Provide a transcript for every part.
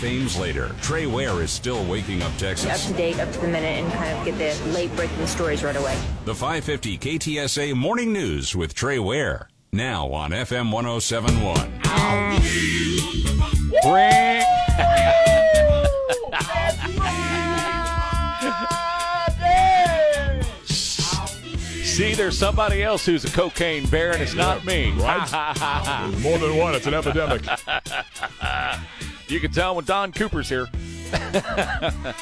Thames later. Trey Ware is still waking up Texas. up to date, up to the minute, and kind of get the late breaking stories right away. The 550 KTSA Morning News with Trey Ware. Now on FM 1071. See, there's somebody else who's a cocaine bear, and it's not me. Right? More than one. It's an epidemic. You can tell when Don Cooper's here.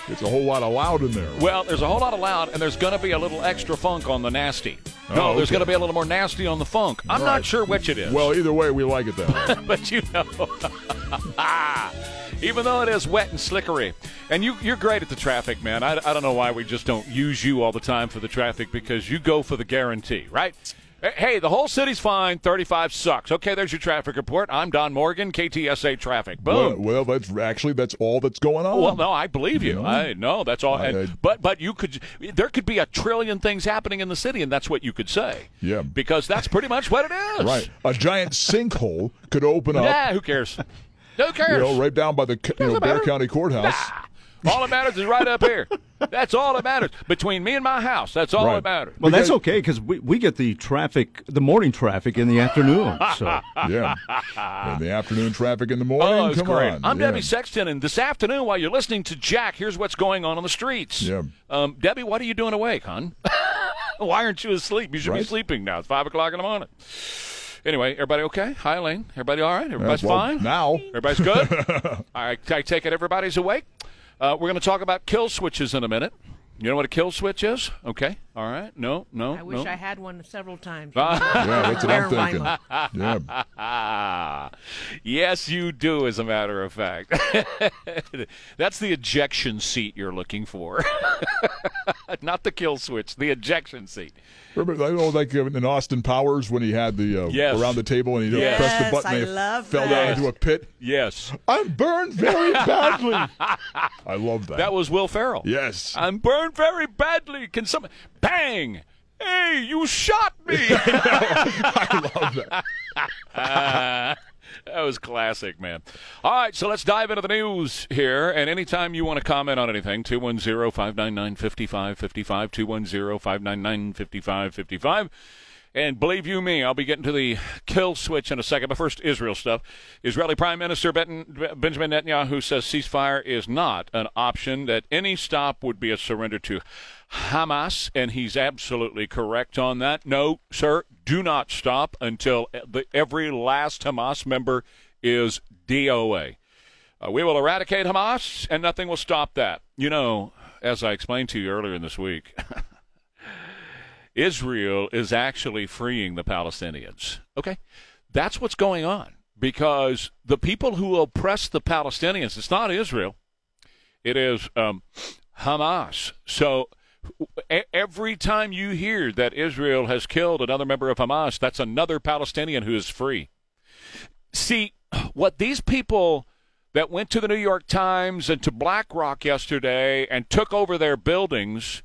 It's a whole lot of loud in there. Well, there's a whole lot of loud, and there's going to be a little extra funk on the nasty. Oh, no, Oh, there's okay. going to be a little more nasty on the funk. I'm not sure which it is. Well, either way, we like it way. but you know, even though it is wet and slickery, and you you're great at the traffic, man. I, I don't know why we just don't use you all the time for the traffic because you go for the guarantee, right? Hey, the whole city's fine. 35 sucks. Okay, there's your traffic report. I'm Don Morgan, KTSA Traffic. well, Boom. well, that's actually that's all that's going on. Well, no, I believe you. I no, that's all. I- and- I- but but you could there could be a trillion things happening in the city, and that's what you could say. Yeah. because that's pretty much what it is. Right. A giant sinkhole could open up, Yeah, who cares? Who cares? you know, right down by the you know, Bexar. County Courthouse. Ah, all that matters is right up here. That's all that matters. Between me and my house, that's all Right. that matters. Well, that's okay because we, we get the traffic, the morning traffic in the afternoon. So Yeah. and the afternoon traffic in the morning. Oh, Come great. on. I'm yeah. Debbie Sexton, and this afternoon, while you're listening to Jack, here's what's going on on the streets. Yeah. Um, Debbie, what are you doing awake, hon? Why aren't you asleep? You should be sleeping now. It's 5 o'clock in the morning. Anyway, everybody okay? Hi, Elaine. Everybody all right? Everybody's well, fine? now. Everybody's good? all right, I take it everybody's awake? Uh, we're going to talk about kill switches in a minute. You know what a kill switch is? Okay. All right. No, no, I wish no. I had one several times. Yeah, that's what I'm thinking. Yeah. Ah, yes, you do, as a matter of fact. That's the ejection seat you're looking for. Not the kill switch, the ejection seat. Remember, I know, like uh, in Austin Powers when he had the uh, Yes. around the table and he Yes. pressed the Yes, button I and fell that. down into a pit. Yes. I'm burned very badly. I love that. That was Will Ferrell. yes. I'm burned very badly. Can some bang? Hey, you shot me. I love that. that was classic, man. All right, so let's dive into the news here. And anytime you want to comment on anything, 210 599 5555, 210 599 5555. And believe you me, I'll be getting to the kill switch in a second. But first, Israel stuff. Israeli Prime Minister Ben- Benjamin Netanyahu says ceasefire is not an option, that any stop would be a surrender to Hamas, and he's absolutely correct on that. No, sir, do not stop until every last Hamas member is DOA. Uh, we will eradicate Hamas, and nothing will stop that. You know, as I explained to you earlier in this week, Israel is actually freeing the Palestinians. Okay? That's what's going on because the people who oppress the Palestinians, it's not Israel, it is um, Hamas. So every time you hear that Israel has killed another member of Hamas, that's another Palestinian who is free. See, what these people that went to the New York Times and to BlackRock yesterday and took over their buildings,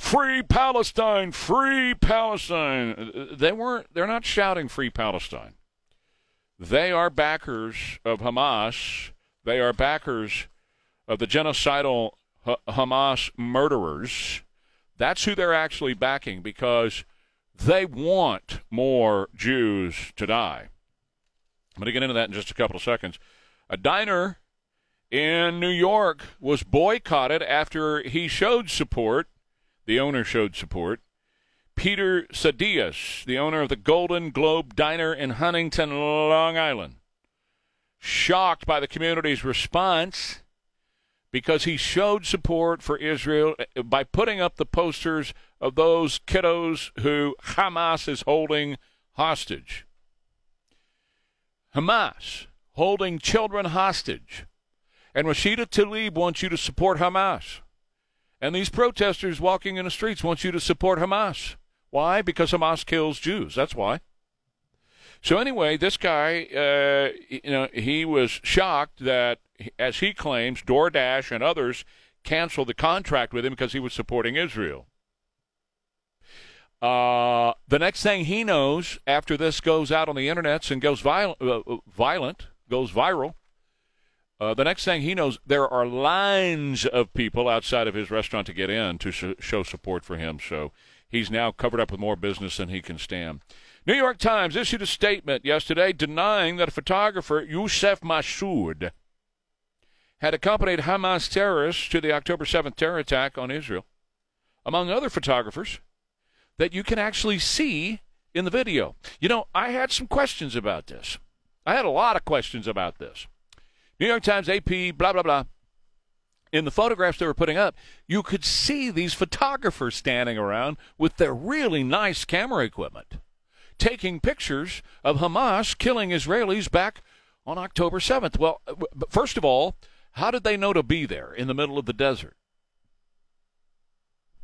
free Palestine, free Palestine. Uh, uh, they weren't they're not shouting free Palestine. They are backers of Hamas. They are backers of the genocidal Ha- Hamas murderers. That's who they're actually backing because they want more Jews to die. I'm going to get into that in just a couple of seconds. A diner in New York was boycotted after he showed support. The owner showed support. Peter Sadias, the owner of the Golden Globe Diner in Huntington, Long Island, shocked by the community's response because he showed support for Israel uh, by putting up the posters of those kiddos who Hamas is holding hostage. Hamas holding children hostage. And Rashida Tlaib wants you to support Hamas. And these protesters walking in the streets want you to support Hamas. Why? Because Hamas kills Jews. That's why. So anyway, this guy, uh, you know, he was shocked that, as he claims, DoorDash and others canceled the contract with him because he was supporting Israel. Uh, the next thing he knows, after this goes out on the internets and goes violent, uh, violent goes viral, Uh, the next thing he knows, there are lines of people outside of his restaurant to get in to sh- show support for him. So he's now covered up with more business than he can stand. New York Times issued a statement yesterday denying that photographer, Youssef Massoud, had accompanied Hamas terrorists to the October 7th terror attack on Israel, among other photographers that you can actually see in the video. You know, I had some questions about this. I had a lot of questions about this. New York Times, AP, blah, blah, blah. In the photographs they were putting up, you could see these photographers standing around with their really nice camera equipment, taking pictures of Hamas killing Israelis back on October 7th. Well, uh, first of all, how did they know to be there in the middle of the desert?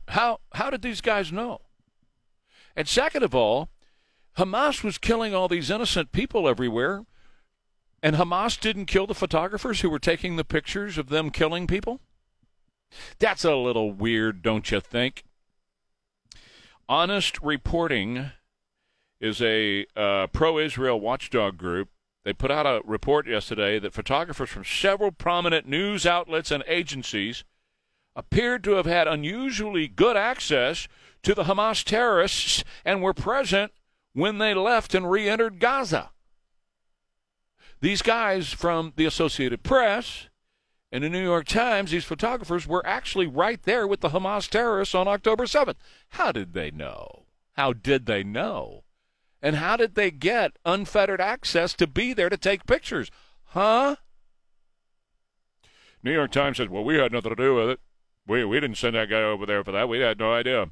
How, how did these guys know? And second of all, Hamas was killing all these innocent people everywhere, and Hamas didn't kill the photographers who were taking the pictures of them killing people? That's a little weird, don't you think? Honest Reporting is a uh, pro Israel watchdog group. They put out a report yesterday that photographers from several prominent news outlets and agencies appeared to have had unusually good access to the Hamas terrorists and were present when they left and re entered Gaza. These guys from the Associated Press and the New York Times, these photographers, were actually right there with the Hamas terrorists on October 7th. How did they know? How did they know? And how did they get unfettered access to be there to take pictures? Huh? New York Times says, well, we had nothing to do with it. We, we didn't send that guy over there for that. We had no idea.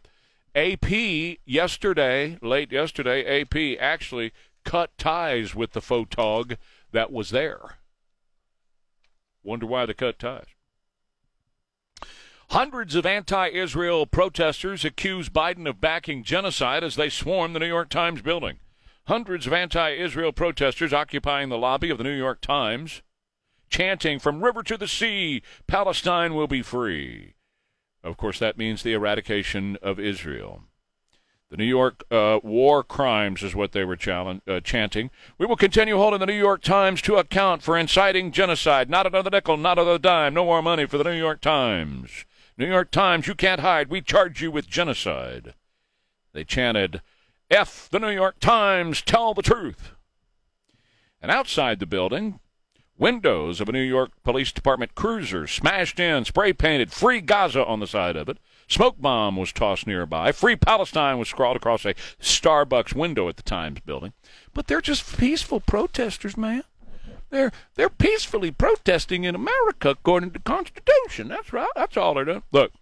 AP yesterday, late yesterday, AP actually cut ties with the photog that was there. Wonder why they cut ties. Hundreds of anti Israel protesters accuse Biden of backing genocide as they swarm the New York Times building. Hundreds of anti Israel protesters occupying the lobby of the New York Times, chanting, From river to the sea, Palestine will be free. Of course, that means the eradication of Israel. The New York uh, war crimes is what they were uh, chanting. We will continue holding the New York Times to account for inciting genocide. Not another nickel, not another dime, no more money for the New York Times. New York Times, you can't hide. We charge you with genocide. They chanted, F the New York Times, tell the truth. And outside the building, Windows of a New York Police Department cruiser smashed in, spray painted, free Gaza on the side of it. Smoke bomb was tossed nearby. Free Palestine was scrawled across a Starbucks window at the Times building. But they're just peaceful protesters, man. They're they're peacefully protesting in America according to the Constitution. That's right. That's all they're doing. Look,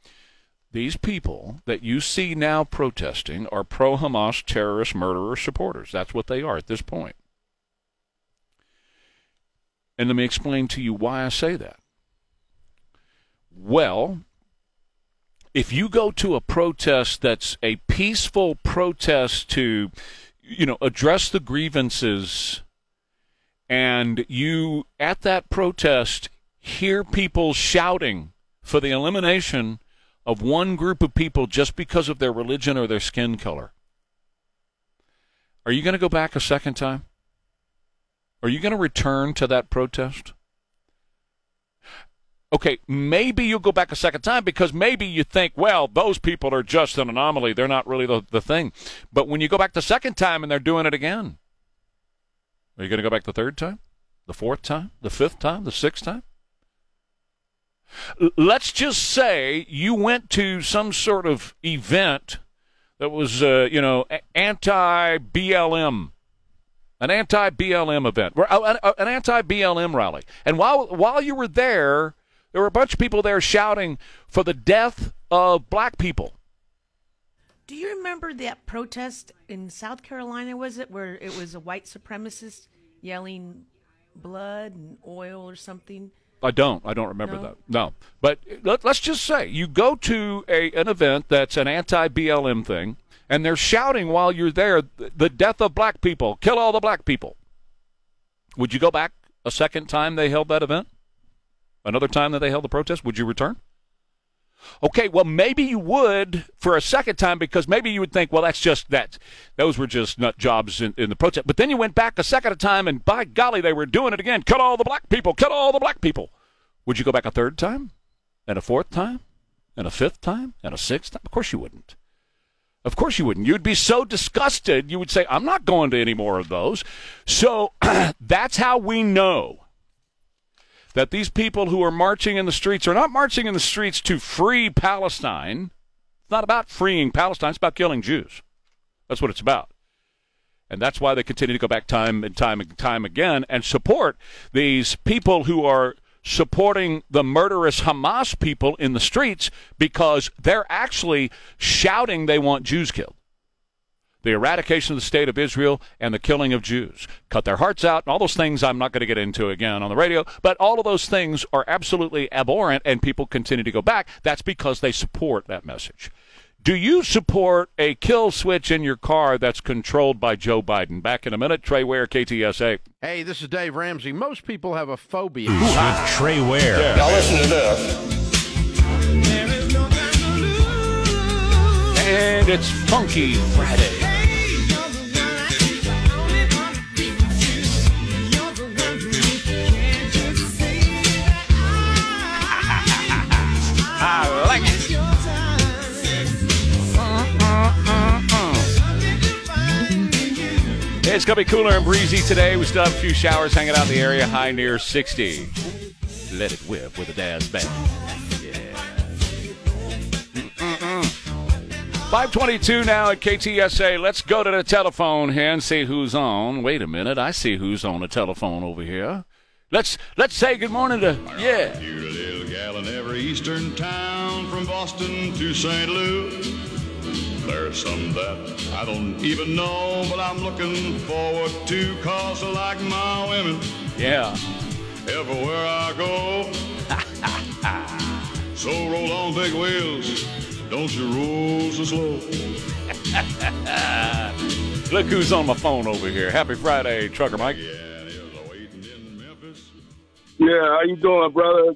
these people that you see now protesting are pro Hamas terrorist murderer supporters. That's what they are at this point. And let me explain to you why I say that. Well, if you go to a protest that's a peaceful protest to, you know, address the grievances, and you, at that protest, hear people shouting for the elimination of one group of people just because of their religion or their skin color, are you going to go back a second time? Are you going to return to that protest? Okay, maybe you'll go back a second time because maybe you think, well, those people are just an anomaly. They're not really the, the thing. But when you go back the second time and they're doing it again, are you going to go back the third time? The fourth time? The fifth time? The sixth time? Let's just say you went to some sort of event that was, uh, you know, anti BLM an anti-BLM event, an anti-BLM rally. And while while you were there, there were a bunch of people there shouting for the death of black people. Do you remember that protest in South Carolina? Was it where it was a white supremacist yelling blood and oil or something? I don't. I don't remember No? that. No. But let, us just say you go to a an event that's an anti-BLM thing, and they're shouting while you're there, the death of black people, kill all the black people. Would you go back a second time they held that event? Another time that they held the protest? Would you return? Okay, well, maybe you would for a second time because maybe you would think, well, that's just that. Those were just nut jobs in, in the protest. But then you went back a second time, and by golly, they were doing it again. Cut all the black people. Cut all the black people. Would you go back a third time, and a fourth time, and a fifth time, and a sixth time? Of course you wouldn't. Of course you wouldn't. You'd be so disgusted, you would say, I'm not going to any more of those. So that's how we know that these people who are marching in the streets are not marching in the streets to free Palestine. It's not about freeing Palestine, it's about killing Jews. That's what it's about. And that's why they continue to go back time and time and time again and support these people who are supporting the murderous Hamas people in the streets because they're actually shouting they want Jews killed the eradication of the state of Israel, and the killing of Jews. Cut their hearts out, and all those things I'm not going to get into again on the radio, but all of those things are absolutely abhorrent, and people continue to go back. That's because they support that message. Do you support a kill switch in your car that's controlled by Joe Biden? Back in a minute, Trey Ware, KTSA. Hey, this is Dave Ramsey. Most people have a phobia. With Trey Ware. Now listen to this. And it's Funky Friday. It's going to be cooler and breezy today. We still have a few showers hanging out in the area, high near 60. Let it whip with a Dazz band. Yeah. 522 now at KTSA. Let's go to the telephone here and see who's on. Wait a minute. I see who's on the telephone over here. Let's let's say good morning to yeah. You little gal in every eastern town from Boston to St. Louis. There's some that I don't even know, but I'm looking forward to cause I like my women Yeah. everywhere I go. so roll on big wheels, don't you roll so slow. Look who's on my phone over here. Happy Friday, Trucker Mike. Yeah, there's a waiting in Memphis. Yeah, how you doing, brother?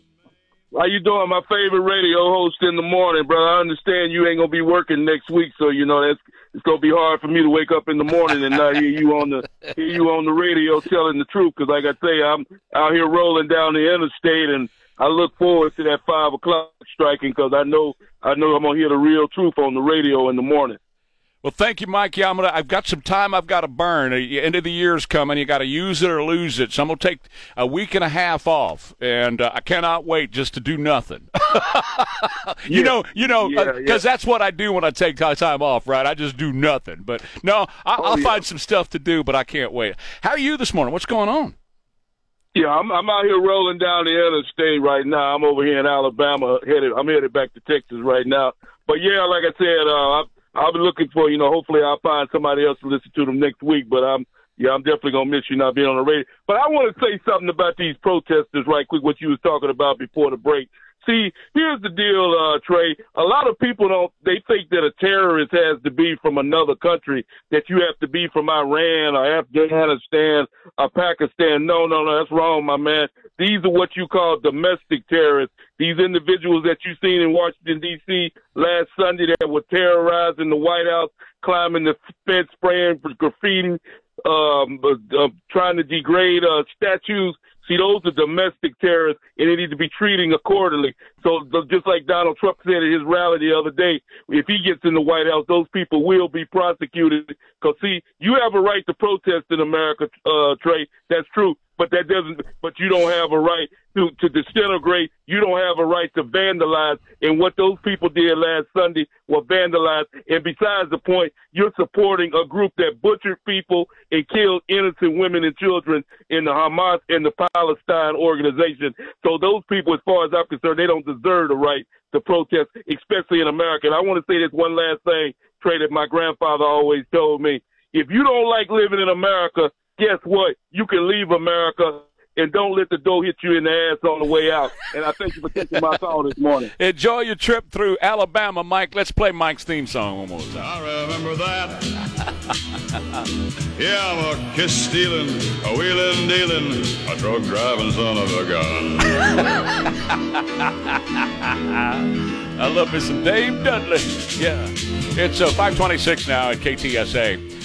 How you doing? My favorite radio host in the morning, brother. I understand you ain't gonna be working next week, so you know that's it's gonna be hard for me to wake up in the morning and not hear you on the hear you on the radio telling the truth. Because like I say, I'm out here rolling down the interstate, and I look forward to that five o'clock striking because I know I know I'm gonna hear the real truth on the radio in the morning. Well, thank you, Mike. Yeah, I'm gonna. I've got some time. I've got to burn. The end of the year's coming. You got to use it or lose it. So I'm gonna take a week and a half off, and uh, I cannot wait just to do nothing. you Yeah. know, you know, because yeah. that's what I do when I take time off. Right? I just do nothing. But no, I, Oh, I'll yeah. find some stuff to do. But I can't wait. How are you this morning? What's going on? Yeah, I'm I'm out here rolling down the interstate right now. I'm over here in Alabama, headed. I'm headed back to Texas right now. But yeah, like I said, uh, I've I've be looking for you know. Hopefully, I'll find somebody else to listen to them next week. But I'm yeah, I'm definitely gonna miss you not being on the radio. But I want to say something about these protesters right quick. What you was talking about before the break. See, here's the deal, uh, Trey. A lot of people don't. They think that a terrorist has to be from another country. That you have to be from Iran or Afghanistan or Pakistan. No, no, no. That's wrong, my man. These are what you call domestic terrorists. These individuals that you seen in Washington D.C. last Sunday that were terrorizing the White House, climbing the fence, spraying graffiti, um, uh, trying to degrade uh, statues. See, those are domestic terrorists, and they need to be treating accordingly. So, just like Donald Trump said at his rally the other day, if he gets in the White House, those people will be prosecuted. Because, see, you have a right to protest in America, uh, Trey. That's true. But that doesn't. But you don't have a right to to disintegrate. You don't have a right to vandalize. And what those people did last Sunday were vandalized. And besides the point, you're supporting a group that butchered people and killed innocent women and children in the Hamas and the Palestine organization. So those people, as far as I'm concerned, they don't deserve the right to protest, especially in America. And I want to say this one last thing, Trey, that my grandfather always told me. If you don't like living in America, guess what? You can leave America and don't let the door hit you in the ass on the way out. And I thank you for taking my call this morning. Enjoy your trip through Alabama, Mike. Let's play Mike's theme song one more time. I remember that. yeah, I'm a kiss stealing, a wheeling dealing, a drug driving son of a gun. I love me some Dave Dudley. Yeah. It's uh, 526 now at KTSA.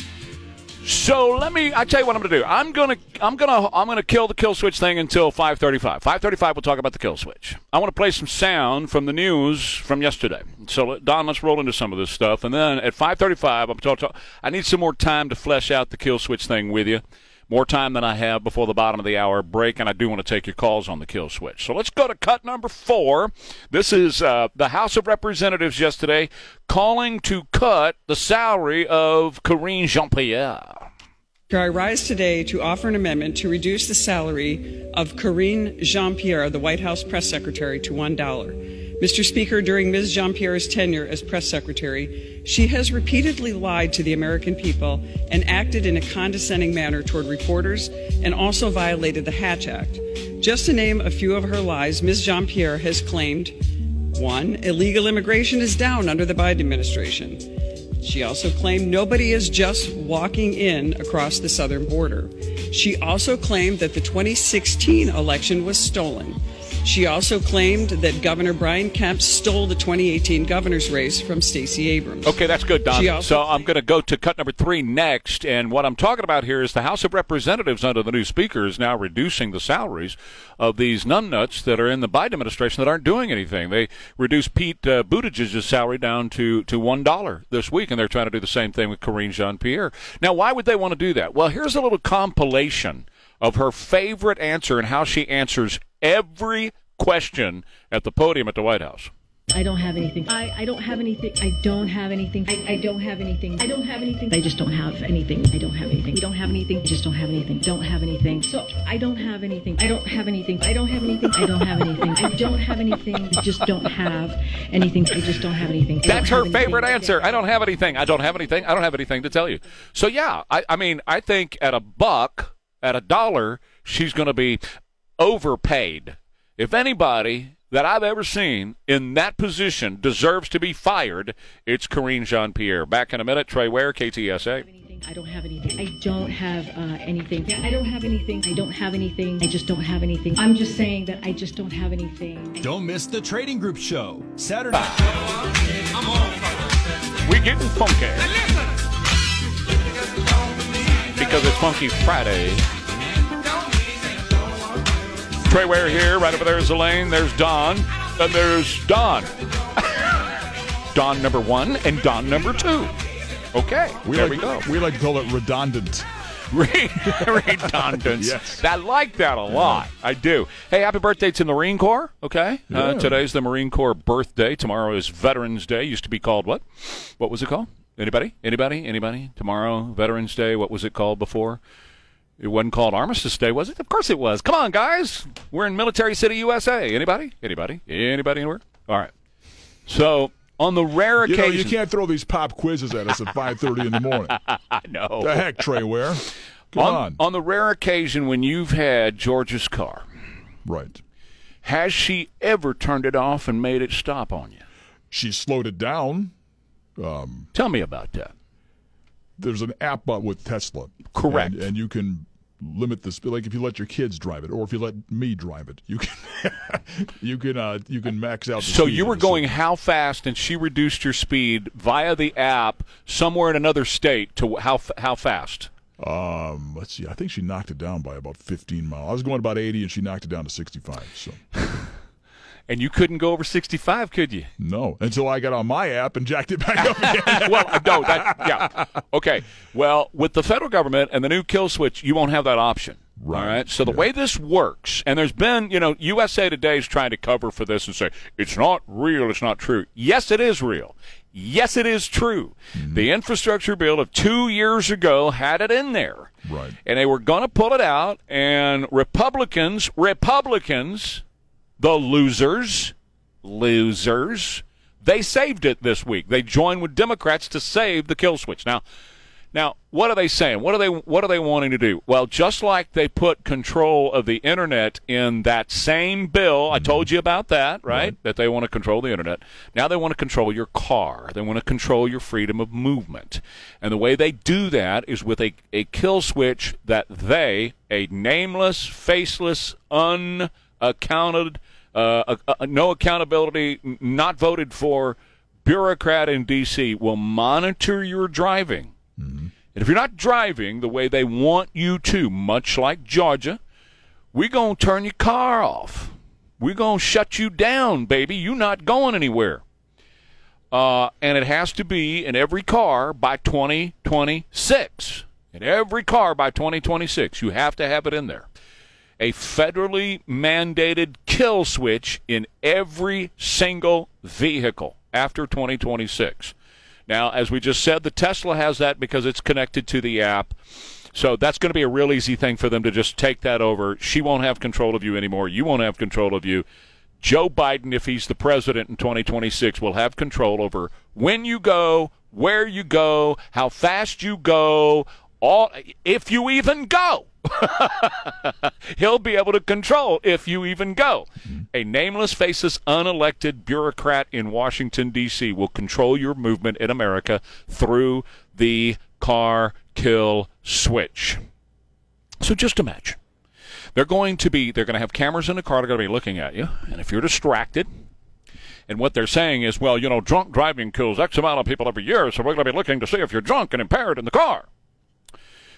So let me. I tell you what I'm going to do. I'm going to. I'm going to. I'm going to kill the kill switch thing until 5:35. 5:35. We'll talk about the kill switch. I want to play some sound from the news from yesterday. So Don, let's roll into some of this stuff, and then at 5:35, I'm talking. I need some more time to flesh out the kill switch thing with you. More time than I have before the bottom of the hour break, and I do want to take your calls on the kill switch. So let's go to cut number four. This is uh, the House of Representatives yesterday calling to cut the salary of Karine Jean Pierre. I rise today to offer an amendment to reduce the salary of Karine Jean Pierre, the White House press secretary, to $1. Mr. Speaker, during Ms. Jean Pierre's tenure as press secretary, she has repeatedly lied to the American people and acted in a condescending manner toward reporters and also violated the Hatch Act. Just to name a few of her lies, Ms. Jean Pierre has claimed one, illegal immigration is down under the Biden administration. She also claimed nobody is just walking in across the southern border. She also claimed that the 2016 election was stolen. She also claimed that Governor Brian Kemp stole the 2018 governor's race from Stacey Abrams. Okay, that's good, Don. Also- so I'm going to go to cut number three next. And what I'm talking about here is the House of Representatives, under the new Speaker, is now reducing the salaries of these numbnuts that are in the Biden administration that aren't doing anything. They reduced Pete uh, Buttigieg's salary down to, to $1 this week, and they're trying to do the same thing with Karine Jean Pierre. Now, why would they want to do that? Well, here's a little compilation of her favorite answer and how she answers every question at the podium at the White House. I don't have anything. I, I don't have anything. I don't have anything. I, I don't have anything. I don't have anything. I just don't have anything. I don't have anything. We don't have anything. Just don't have anything. Don't have anything. So I don't have anything. I don't have anything. I don't have anything. I don't have anything. I don't have anything. I just don't have anything. I just don't have anything. That's her favorite answer. I don't have anything. I don't have anything. I don't have anything to tell you. So yeah, I, I mean, I think at a buck, at a dollar, she's going to be overpaid. If anybody that I've ever seen in that position deserves to be fired, it's Karine Jean Pierre. Back in a minute, Trey Ware, KTSA. I don't have anything. I don't have uh, anything. Yeah, I don't have anything. I don't have anything. I just don't have anything. I'm just saying that I just don't have anything. Don't miss the Trading Group Show, Saturday. We getting funky. Because it's Funky Friday. Trey Ware here. Right over there is Elaine. There's Don. And there's Don. Don number one and Don number two. Okay, We there like, we go. We like to call it redundant. Redundance. Yes. I like that a lot. I do. Hey, happy birthday to the Marine Corps. Okay. Uh, Yeah. today's the Marine Corps birthday. Tomorrow is Veterans Day. Used to be called what? What was it called? Anybody? Anybody? Anybody? Tomorrow, Veterans Day. What was it called before? It wasn't called Armistice Day, was it? Of course it was. Come on, guys. We're in Military City, USA. Anybody? Anybody? Anybody anywhere? All right. So, on the rare You know, occasion. you can't throw these pop quizzes at us at 5.30 in the morning. I know. The heck, Trey Ware? Come on, on. on the rare occasion when you've had George's car, Right. has she ever turned it off and made it stop on you? She slowed it down. Um, Tell me about that. there's an app with Tesla. Correct. And, and you can limit the speed. Like if you let your kids drive it, or if you let me drive it, you can you can uh, you can max out. The So you were going how fast, and she reduced your speed via the app somewhere in another state to how how fast? Um, let's see. I think she knocked it down by about 15 miles. I was going about 80, and she knocked it down to 65. So And you couldn't go over sixty five, could you? no, until I got on my app and jacked it back up again. well, no, that yeah, okay. Well, with the federal government and the new kill switch, you won't have that option. Right, All right. So the way this works, and there's been, you know, USA Today is trying to cover for this and say it's not real, it's not true. Yes, it is real. Yes, it is true. Mm-hmm. The infrastructure bill of two years ago had it in there. Right. And they were going to pull it out, and Republicans, Republicans, the losers, losers, they saved it this week. They joined with Democrats to save the kill switch. Now, now, what are they saying? What are they what are they wanting to do? Well, just like they put control of the internet in that same bill, I told you about that, right? That they want to control the internet. Now they want to control your car. They want to control your freedom of movement. And the way they do that is with a, a kill switch that they, a nameless, faceless, unaccounted uh, uh, uh, no accountability, not voted for bureaucrat in D.C. will monitor your driving. And if you're not driving the way they want you to, much like Georgia, we're going to turn your car off. We're going to shut you down, baby. You're not going anywhere. Uh, and it has to be in every car by 2026. In every car by 2026. You have to have it in there. A federally mandated kill switch in every single vehicle after 2026. Now, as we just said, the Tesla has that because it's connected to the app. So that's going to be a real easy thing for them to just take that over. She won't have control of you anymore. You won't have control of you. Joe Biden, if he's the president in 2026, will have control over when you go, where you go, how fast you go, all if you even go. He'll be able to control if you even go. Mm-hmm. A nameless, faceless, unelected bureaucrat in Washington, D.C. will control your movement in America through the car kill switch. So just imagine. They're going to be they're going to have cameras in the car, they're going to be looking at you, and if you're distracted, and what they're saying is, well, you know, drunk driving kills X amount of people every year, so we're going to be looking to see if you're drunk and impaired in the car.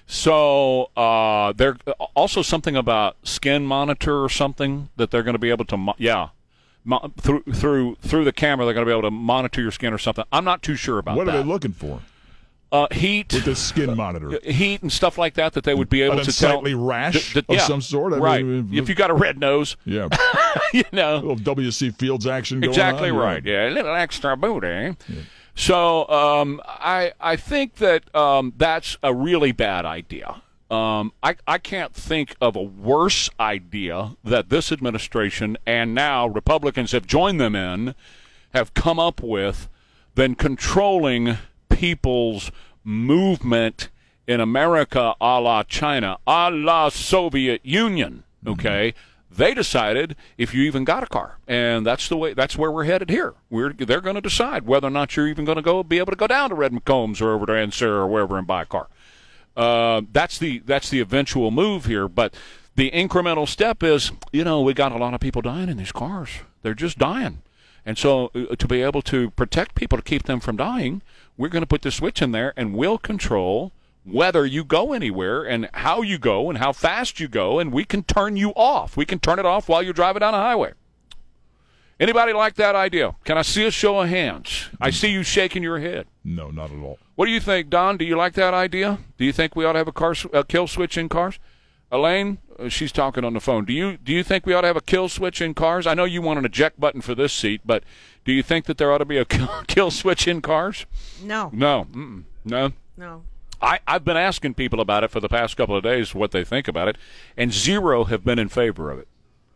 So uh, there also something about skin monitor or something that they're going to be able to, mo- yeah, mo- through through through the camera they're going to be able to monitor your skin or something. I'm not too sure about What that. are they looking for? Uh, heat with the skin monitor, heat and stuff like that that they would be able An to tell. rash D- d- of yeah, some sort. I right? mean, if you got a red nose, yeah, you know, a little W.C. Fields action. Going exactly on, right. Yeah, a little extra booty. So um, I I think that um, that's a really bad idea. Um, I I can't think of a worse idea that this administration and now Republicans have joined them in have come up with than controlling people's movement in America a la China, a la Soviet Union. Okay. They decided if you even got a car, and that's the way. That's where we're headed here. We're they're going to decide whether or not you're even going to go be able to go down to Red McCombs or over to Ancira or wherever and buy a car. Uh, that's the that's the eventual move here. But the incremental step is, you know, we got a lot of people dying in these cars. They're just dying, and so uh, to be able to protect people to keep them from dying, we're going to put the switch in there, and we'll control whether you go anywhere and how you go and how fast you go, and we can turn you off. We can turn it off while you're driving down a highway. Anybody like that idea? Can I see a show of hands? I see you shaking your head. No, not at all. What do you think, Don? Do you like that idea? Do you think we ought to have a car a kill switch in cars? Elaine, uh, she's talking on the phone. Do you do you think we ought to have a kill switch in cars? I know you want an eject button for this seat, but do you think that there ought to be a kill, kill switch in cars? No. No. Mm-mm. No. No. I, I've been asking people about it for the past couple of days, what they think about it, and zero have been in favor of it.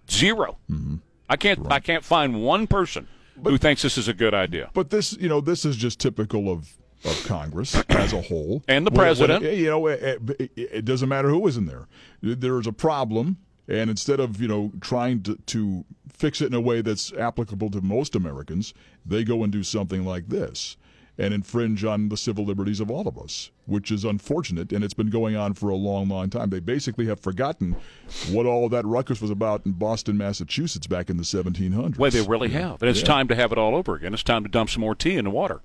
0 Mm-hmm. I can't. I can't find one person who thinks this is a good idea. But this, you know, this is just typical of of Congress as a whole And the When- when- president. Eh, you know, eh, eh, it, it, it doesn't matter who is in there. There is a problem, and instead of you know trying to, to fix it in a way that's applicable to most Americans, they go and do something like this and infringe on the civil liberties of all of us, which is unfortunate, and it's been going on for a long, long time. They basically have forgotten what all that ruckus was about in Boston, Massachusetts, back in the 1700s. Well, they really have, and it's Yeah. time to have it all over again. It's time to dump some more tea in the water,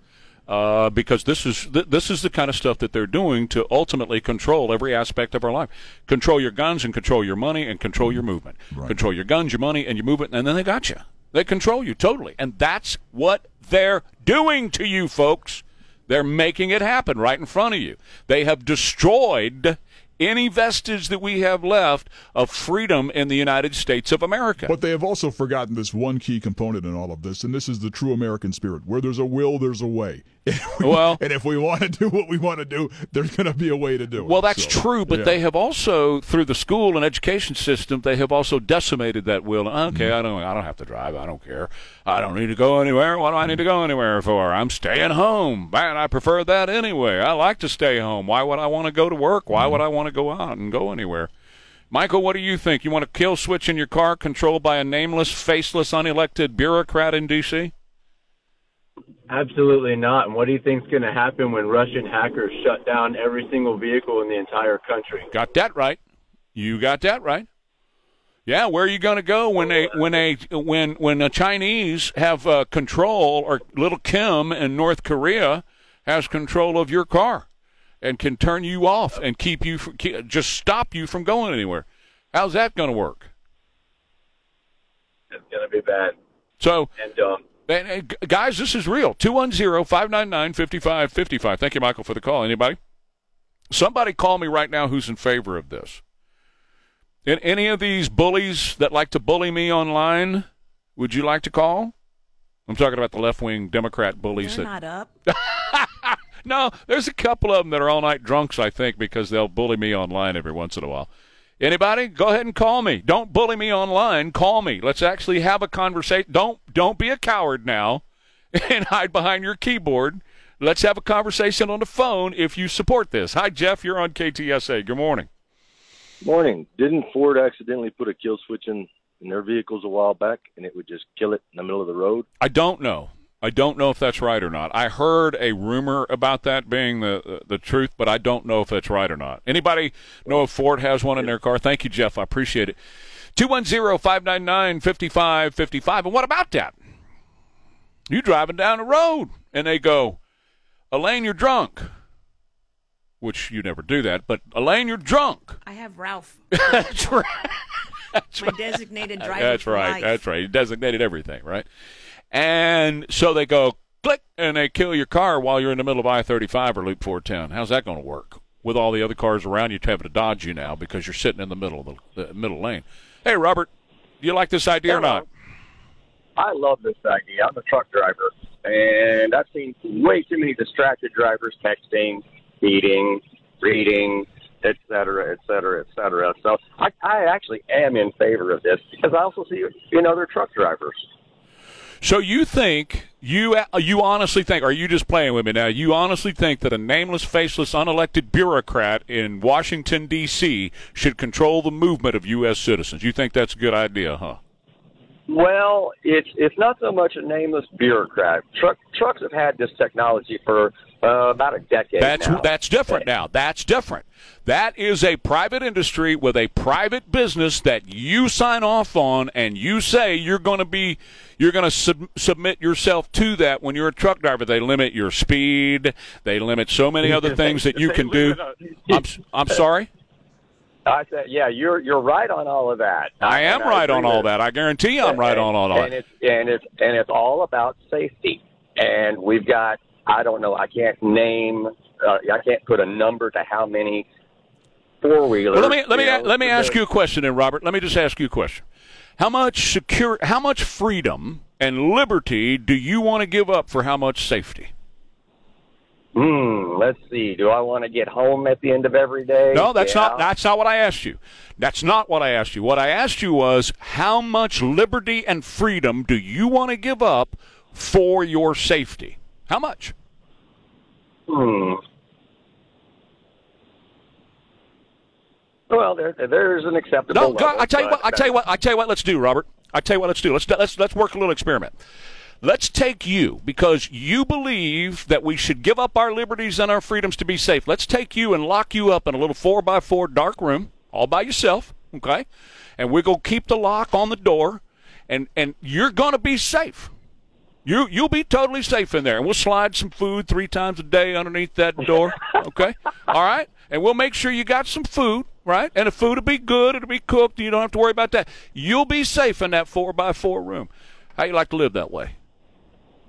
uh, because this is th- this is the kind of stuff that they're doing to ultimately control every aspect of our life. Control your guns and control your money and control your movement. Control your guns, your money, and your movement, and then they got you. They control you totally, and that's what they're doing to you, folks. They're making it happen right in front of you. They have destroyed any vestige that we have left of freedom in the United States of America. But they have also forgotten this one key component in all of this, and this is the true American spirit. Where there's a will, there's a way. Well, and if we want to do what we want to do, there's going to be a way to do it. Well, that's So, true, but yeah. they have also, through the school and education system, they have also decimated that will. Okay, mm-hmm. I don't, I don't have to drive. I don't care. I don't need to go anywhere. What do I need to go anywhere for? I'm staying home. Man, I prefer that anyway. I like to stay home. Why would I want to go to work? Why mm-hmm. would I want to go out and go anywhere? Michael, what do you think? You want a kill switch in your car controlled by a nameless, faceless, unelected bureaucrat in D.C.? Absolutely not. And what do you think's going to happen when Russian hackers shut down every single vehicle in the entire country? Got that right. You got that right. Yeah, where are you going to go when they when they when when the Chinese have uh, control or little Kim in North Korea has control of your car and can turn you off and keep you from, just stop you from going anywhere. How's that going to work? It's going to be bad So, and dumb. And, guys, this is real. 210-599-5555. Thank you, Michael, for the call. Anybody? Somebody call me right now who's in favor of this. And any of these bullies that like to bully me online, would you like to call? I'm talking about the left-wing Democrat bullies They're that not up. no, there's a couple of them that are all-night drunks, I think, because they'll bully me online every once in a while. Anybody? Go ahead and call me. Don't bully me online. Call me. Let's actually have a conversation. Don't don't be a coward now and hide behind your keyboard. Let's have a conversation on the phone if you support this. Hi, Jeff. You're on KTSA. Good morning. Morning. Didn't Ford accidentally put a kill switch in, in their vehicles a while back and it would just kill it in the middle of the road? I don't know. I don't know if that's right or not. I heard a rumor about that being the the truth, but I don't know if that's right or not. Anybody know if Ford has one in their car? Thank you, Jeff. I appreciate it. 210-599-5555. And what about that? You driving down the road and they go, Elaine, you're drunk. Which you never do that, but Elaine, you're drunk. I have Ralph, That's right. my designated driver. That's right. life. That's right. You designated everything, right? And so they go click and they kill your car while you're in the middle of I-35 or Loop 410. How's that going to work? With all the other cars around you having to dodge you now because you're sitting in the middle of the, the middle lane. Hey, Robert, do you like this idea or not? I love this idea. I'm a truck driver, and I've seen way too many distracted drivers texting, eating, reading, et cetera, et cetera, et cetera. So I, I actually am in favor of this because I also see it in other truck drivers. So you think you uh, you honestly think? Are you just playing with me now? You honestly think that a nameless, faceless, unelected bureaucrat in Washington D.C. should control the movement of U.S. citizens? You think that's a good idea, huh? Well, it's it's not so much a nameless bureaucrat. Truck trucks have had this technology for uh, about a decade That's now. that's different now. That's different. That is a private industry with a private business that you sign off on, and you say you're going to be you're going to sub- submit yourself to that. When you're a truck driver, they limit your speed. They limit so many other things that you can do. I'm I'm sorry. I said, yeah, you're you're right on all of that. I am And right on all that. I guarantee I'm right on all and it's and it's and it's all about safety. And we've got I don't know, I can't name, uh, I can't put a number to how many four wheelers. Well, let me let me let me ask you a question, then, Robert. Let me just ask you a question. How much secure, how much freedom and liberty do you want to give up for how much safety? Hmm. Let's see. Do I want to get home at the end of every day? No, that's Yeah. not that's not what I asked you. That's not what I asked you. What I asked you was how much liberty and freedom do you want to give up for your safety? How much? Hmm. Well, there, there's an acceptable. No, level, I tell you what. I tell you what. I tell you what. Let's do, Robert. I tell you what. Let's do. Let's let's let's work a little experiment. Let's take you because you believe that we should give up our liberties and our freedoms to be safe. Let's take you and lock you up in a little four by four dark room all by yourself. Okay, and we're gonna keep the lock on the door, and and you're gonna be safe. You you'll be totally safe in there, and we'll slide some food three times a day underneath that door. Okay, all right, and we'll make sure you got some food, right? And the food will be good; it'll be cooked. You don't have to worry about that. You'll be safe in that four by four room. How you like to live that way?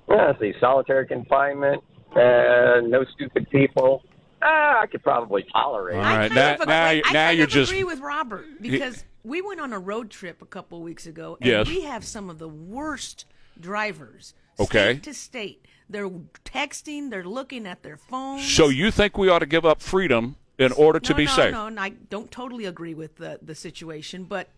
Yeah, let's see, solitary confinement, uh, no stupid people. Ah, I could probably tolerate. All it. right, now, now, you- I now kind you're of just agree with Robert because we went on a road trip a couple weeks ago, and Yes. we have some of the worst drivers, Okay. state to state. They're texting, they're looking at their phones. so you think we ought to give up freedom in order to no, be no, safe? No, no, I don't totally agree with the the situation, but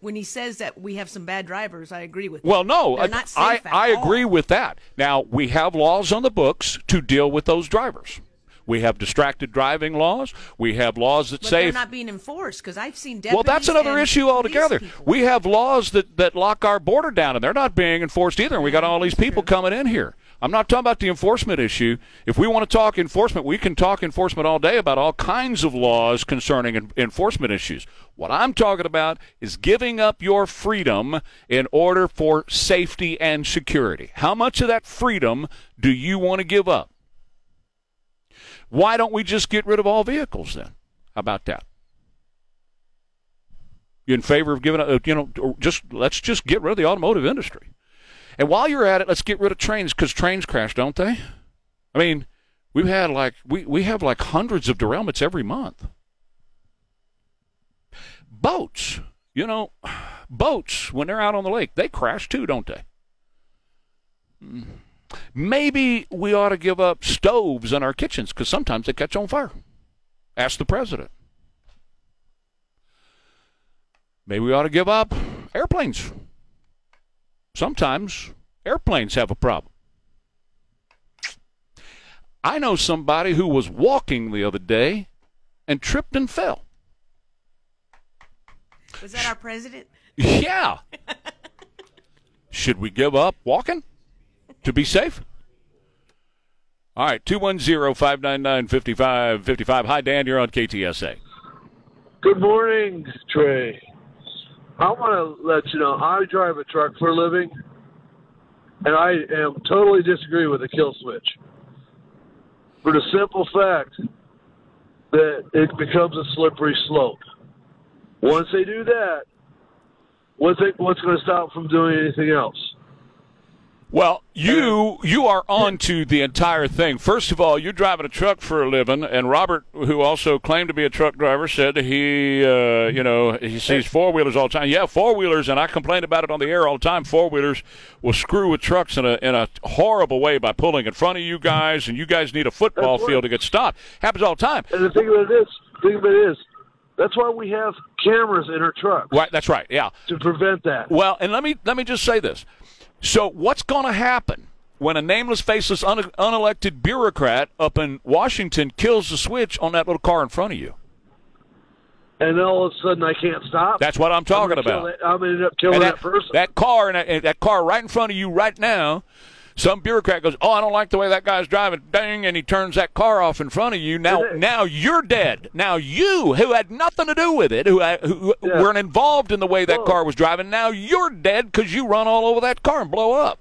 when he says that we have some bad drivers, I agree with. Well, no, They're I, not I, safe I all. agree with that. Now, we have laws on the books to deal with those drivers. We have distracted driving laws. We have laws that But say they're not being enforced because I've seen deputies. Well, that's another issue altogether. people. We have laws that, that lock our border down, and they're not being enforced either. And we got all these people coming in here. I'm not talking about the enforcement issue. If we want to talk enforcement, we can talk enforcement all day about all kinds of laws concerning en- enforcement issues. What I'm talking about is giving up your freedom in order for safety and security. How much of that freedom do you want to give up? Why don't we just get rid of all vehicles then? How about that? You in favor of giving up, you know, just let's just get rid of the automotive industry. And while you're at it, let's get rid of trains because trains crash, don't they? I mean, we've had like we, we have like hundreds of derailments every month. Boats, you know, boats when they're out on the lake, they crash too, don't they? Hmm. Maybe we ought to give up stoves in our kitchens because sometimes they catch on fire. Ask the president. Maybe we ought to give up airplanes. Sometimes airplanes have a problem. I know somebody who was walking the other day and tripped and fell. Was that our president? Yeah. Should we give up walking to be safe? All right, 210 599 5555. Hi, Dan. You're on KTSA. Good morning, Trey. I want to let you know I drive a truck for a living, and I am totally disagree with the kill switch for the simple fact that it becomes a slippery slope. Once they do that, what's what's going to stop from doing anything else? Well, you you are on to the entire thing. First of all, you're driving a truck for a living, and Robert, who also claimed to be a truck driver, said he, uh, you know, he sees four wheelers all the time. Yeah, four wheelers, and I complain about it on the air all the time. Four wheelers will screw with trucks in a in a horrible way by pulling in front of you guys, and you guys need a football That's field to get stopped. Happens all the time. And the thing of it is, thing of it is, that's why we have cameras in our trucks Right, that's right. Yeah. to prevent that. Well, and let me let me just say this. So, what's going to happen when a nameless, faceless, un- unelected bureaucrat up in Washington kills the switch on that little car in front of you? And then all of a sudden, I can't stop. That's what I'm talking I'm about. that- I'm going to end up killing And that, person. That car and that, and that car right in front of you right now. Some bureaucrat goes, "Oh, I don't like the way that guy's driving." Dang, and he turns that car off in front of you. Now, now you're dead. Now you, who had nothing to do with it, who, uh, who weren't involved in the way that car was driving, now you're dead because you run all over that car and blow up.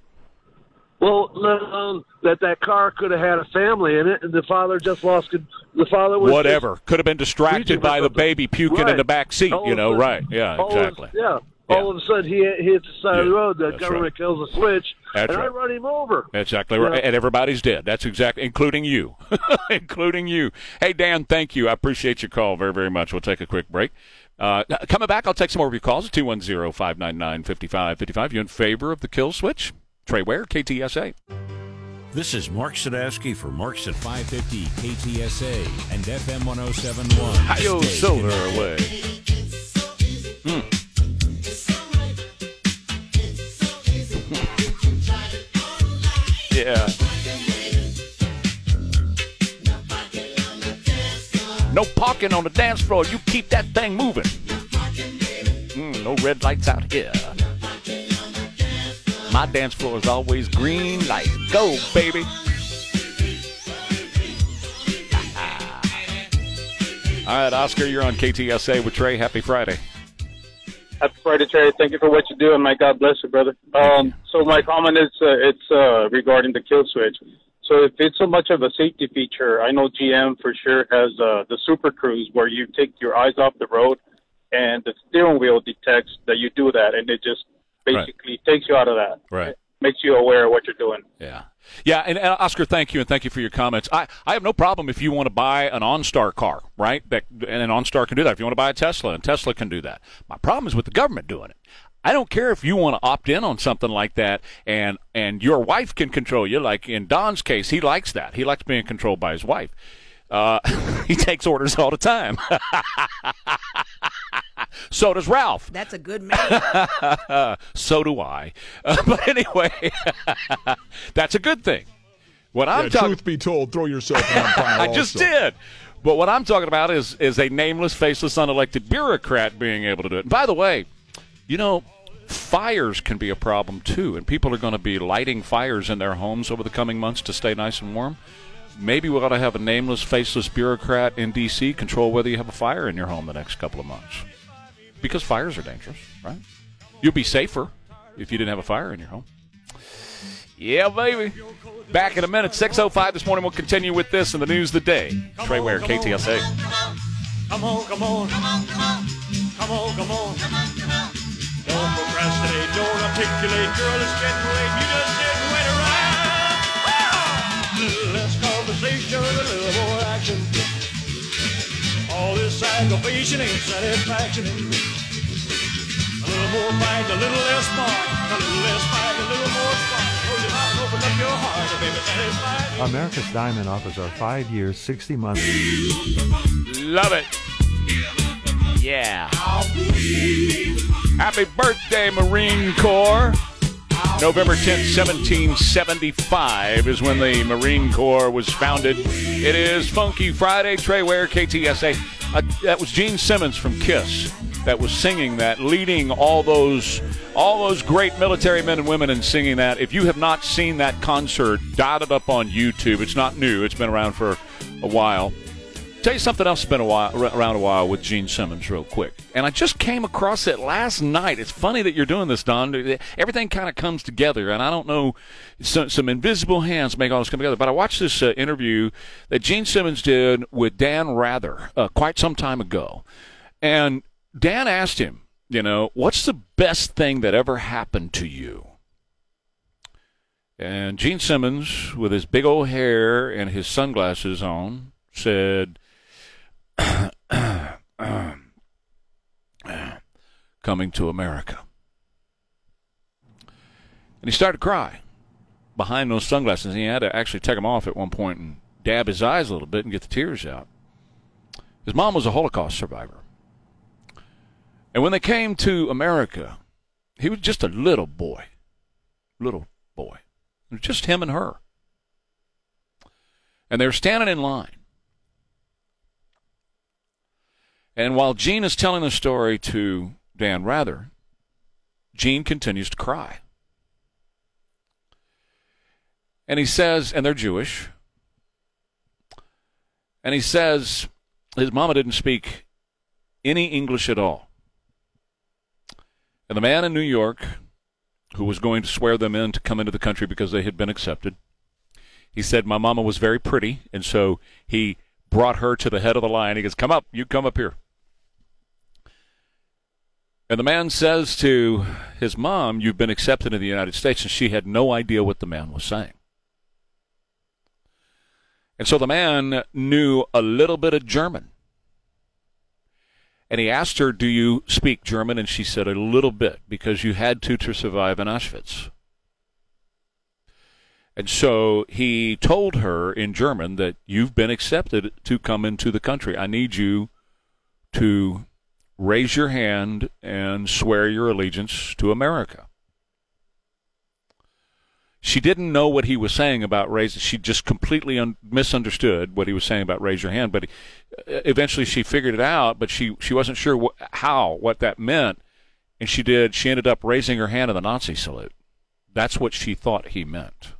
Well, let alone that that car could have had a family in it, and the father just lost. The father was Whatever. Could have been distracted by the baby puking in the back seat. All You know, sudden- right? Yeah, all of a- exactly. yeah. All of a sudden, he he hits the side of the road. The government kills a switch, That's and I run him over. Exactly Yeah. And everybody's dead. That's exactly, including you, including you. Hey Dan, thank you. I appreciate your call very, very much. We'll take a quick break. Uh, coming back, I'll take some more of your calls. 210-599-5555. You in favor of the kill switch? Trey Ware, KTSA. This is Mark Sadowski for Marks at 550 KTSA and FM 1071. Hi-yo, Stay Silver connected. away. Yeah. No parking on the dance floor. You keep that thing moving. Mm, no red lights out here. My dance floor is always green light. Go, baby. All right, Oscar, you're on KTSA with Trey. Happy Friday. Happy Friday, Trey. Thank you for what you do, and my God bless you, brother. Um, so my comment is uh, it's uh, regarding the kill switch. So if it's so much of a safety feature, I know GM for sure has uh, the Super Cruise where you take your eyes off the road, and the steering wheel detects that you do that, and it just basically takes you out of that. Right. Makes you aware of what you're doing. Yeah. Yeah, and, and Oscar, thank you, and thank you for your comments. I, I have no problem if you want to buy an OnStar car, right? That and an OnStar can do that. If you want to buy a Tesla, and Tesla can do that. My problem is with the government doing it. I don't care if you want to opt in on something like that, and and your wife can control you. Like in Don's case, he likes that. He likes being controlled by his wife. Uh, he takes orders all the time. so does Ralph. That's a good man. so do I. Uh, but anyway, that's a good thing. What I'm Yeah, talking truth be told, throw yourself in pile. I just also. did. But what I'm talking about is is a nameless, faceless, unelected bureaucrat being able to do it. And by the way, you know, fires can be a problem too, and people are going to be lighting fires in their homes over the coming months to stay nice and warm. Maybe we ought to have a nameless, faceless bureaucrat in D.C. control whether you have a fire in your home the next couple of months. Because fires are dangerous, right? You'd be safer if you didn't have a fire in your home. Yeah, baby. Back in a minute. 6.05 this morning. We'll continue with this in the news of the day. Trey Ware, KTSA. Come on, come on. Come on, come on. Don't procrastinate, don't articulate, girl, it's getting late. You just and wait around. Less conversation, a little more. All this aggravation ain't satisfaction. A little more fight, a little less spark. A little less fight, a little more spark. Close your mouth and open up your heart, baby, satisfied. America's Diamond offers our five years, 60 months. Love it. Yeah. Happy birthday, Marine Corps. November 10th, 1775 is when the Marine Corps was founded. It is Funky Friday. Trey Ware, KTSA. Uh, that was Gene Simmons from Kiss that was singing that, leading all those all those great military men and women in singing that. If you have not seen that concert, dial it up on YouTube. It's not new. It's been around for a while. Tell you something else been a while, around a while with Gene Simmons, real quick. And I just came across it last night. It's funny that you're doing this, Don. Everything kind of comes together, and I don't know, some, some invisible hands make all this come together. But I watched this uh, interview that Gene Simmons did with Dan Rather uh, quite some time ago. And Dan asked him, you know, what's the best thing that ever happened to you? And Gene Simmons, with his big old hair and his sunglasses on, said, coming to America. And he started to cry behind those sunglasses. He had to actually take them off at one point and dab his eyes a little bit and get the tears out. His mom was a Holocaust survivor. And when they came to America, he was just a little boy. Little boy. It was just him and her. And they were standing in line. And while Gene is telling the story to Dan Rather, Gene continues to cry. And he says, and they're Jewish, and he says his mama didn't speak any English at all. And the man in New York who was going to swear them in to come into the country because they had been accepted, he said, My mama was very pretty, and so he brought her to the head of the line. He goes, Come up, you come up here. And the man says to his mom, You've been accepted in the United States. And she had no idea what the man was saying. And so the man knew a little bit of German. And he asked her, Do you speak German? And she said, A little bit, because you had to to survive in Auschwitz. And so he told her in German that you've been accepted to come into the country. I need you to raise your hand and swear your allegiance to America. She didn't know what he was saying about raise. She just completely un- misunderstood what he was saying about raise your hand. But uh, eventually, she figured it out. But she she wasn't sure wh- how what that meant, and she did. She ended up raising her hand in the Nazi salute. That's what she thought he meant.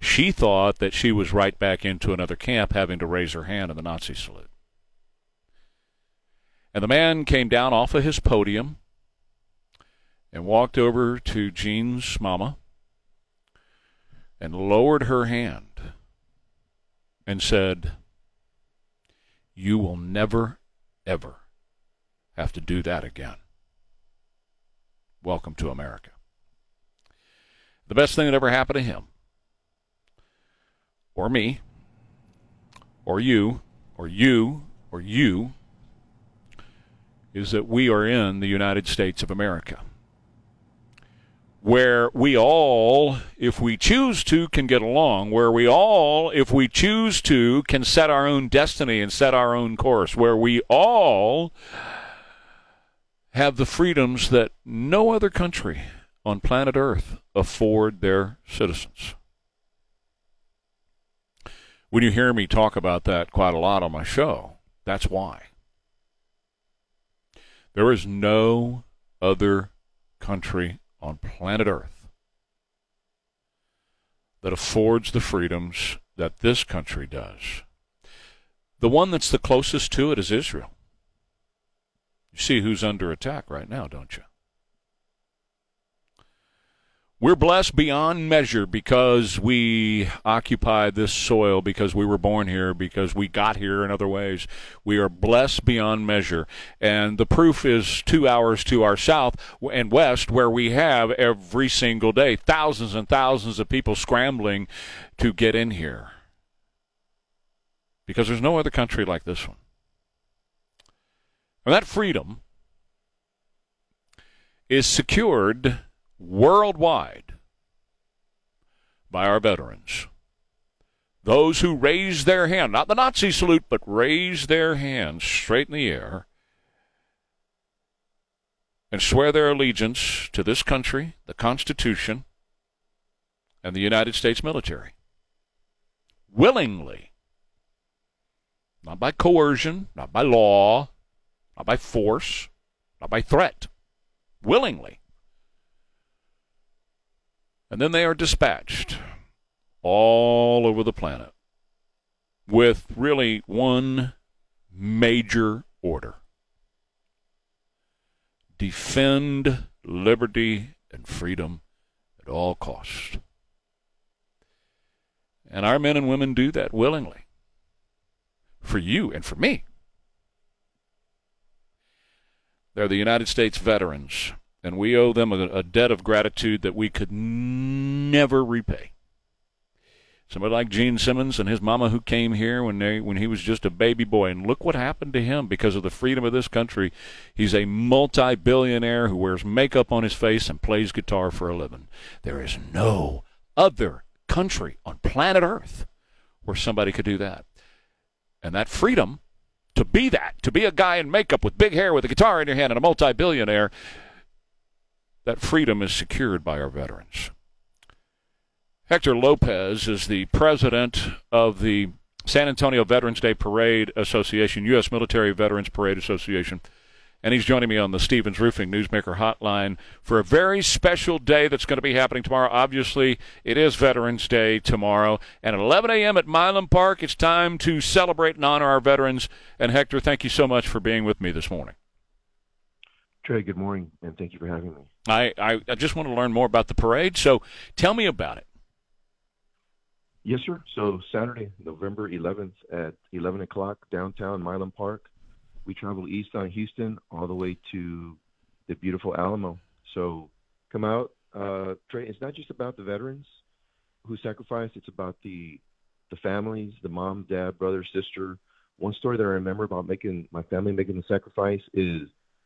She thought that she was right back into another camp, having to raise her hand in the Nazi salute. And the man came down off of his podium and walked over to Gene's mama and lowered her hand and said, You will never, ever have to do that again. Welcome to America. The best thing that ever happened to him, or me, or you, or you, or you, is that we are in the United States of America where we all, if we choose to, can get along, where we all, if we choose to, can set our own destiny and set our own course, where we all have the freedoms that no other country on planet Earth afford their citizens. When you hear me talk about that quite a lot on my show, that's why. There is no other country on planet Earth that affords the freedoms that this country does. The one that's the closest to it is Israel. You see who's under attack right now, don't you? We're blessed beyond measure because we occupy this soil, because we were born here, because we got here in other ways. We are blessed beyond measure. And the proof is two hours to our south and west, where we have every single day thousands and thousands of people scrambling to get in here. Because there's no other country like this one. And that freedom is secured worldwide by our veterans. Those who raise their hand, not the Nazi salute, but raise their hands straight in the air and swear their allegiance to this country, the Constitution, and the United States military. Willingly. Not by coercion, not by law, not by force, not by threat. Willingly. And then they are dispatched all over the planet with really one major order defend liberty and freedom at all costs. And our men and women do that willingly for you and for me. They're the United States veterans and we owe them a, a debt of gratitude that we could never repay. Somebody like Gene Simmons and his mama who came here when they when he was just a baby boy, and look what happened to him because of the freedom of this country. He's a multi-billionaire who wears makeup on his face and plays guitar for a living. There is no other country on planet Earth where somebody could do that. And that freedom to be that, to be a guy in makeup with big hair with a guitar in your hand and a multi-billionaire, that freedom is secured by our veterans. Hector Lopez is the president of the San Antonio Veterans Day Parade Association, U.S. Military Veterans Parade Association, and he's joining me on the Stevens Roofing Newsmaker Hotline for a very special day that's going to be happening tomorrow. Obviously, it is Veterans Day tomorrow, and at 11 a.m. at Milam Park, it's time to celebrate and honor our veterans. And Hector, thank you so much for being with me this morning. Trey, good morning, and thank you for having me. I, I, I just want to learn more about the parade, so tell me about it. Yes, sir. So Saturday, November 11th at 11 o'clock, downtown Milam Park. We travel east on Houston all the way to the beautiful Alamo. So come out. Uh, Trey, it's not just about the veterans who sacrificed. It's about the the families, the mom, dad, brother, sister. One story that I remember about making my family making the sacrifice is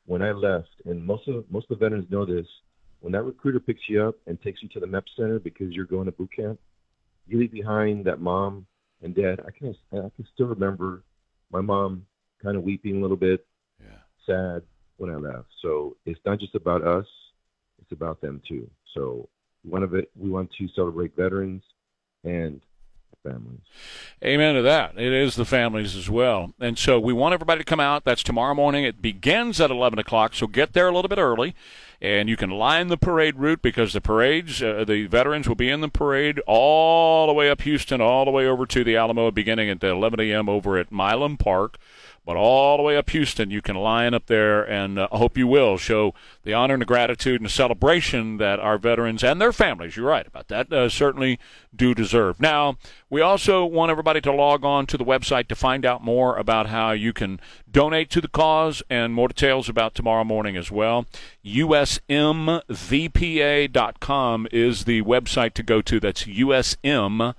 when I left, and most of most of the veterans know this, when that recruiter picks you up and takes you to the MEP center because you're going to boot camp, you leave behind that mom and dad. I can I can still remember my mom kind of weeping a little bit, yeah. sad when I left. So it's not just about us; it's about them too. So one of it, we want to celebrate veterans and families. Amen to that. It is the families as well. And so we want everybody to come out. That's tomorrow morning. It begins at 11 o'clock, so get there a little bit early. And you can line the parade route because the parades, uh, the veterans will be in the parade all the way up Houston, all the way over to the Alamo, beginning at 11 a.m. over at Milam Park but all the way up Houston, you can line up there, and uh, I hope you will show the honor and the gratitude and the celebration that our veterans and their families, you're right about that, uh, certainly do deserve. Now, we also want everybody to log on to the website to find out more about how you can donate to the cause and more details about tomorrow morning as well. USMVPA.com is the website to go to. That's USMVPA.com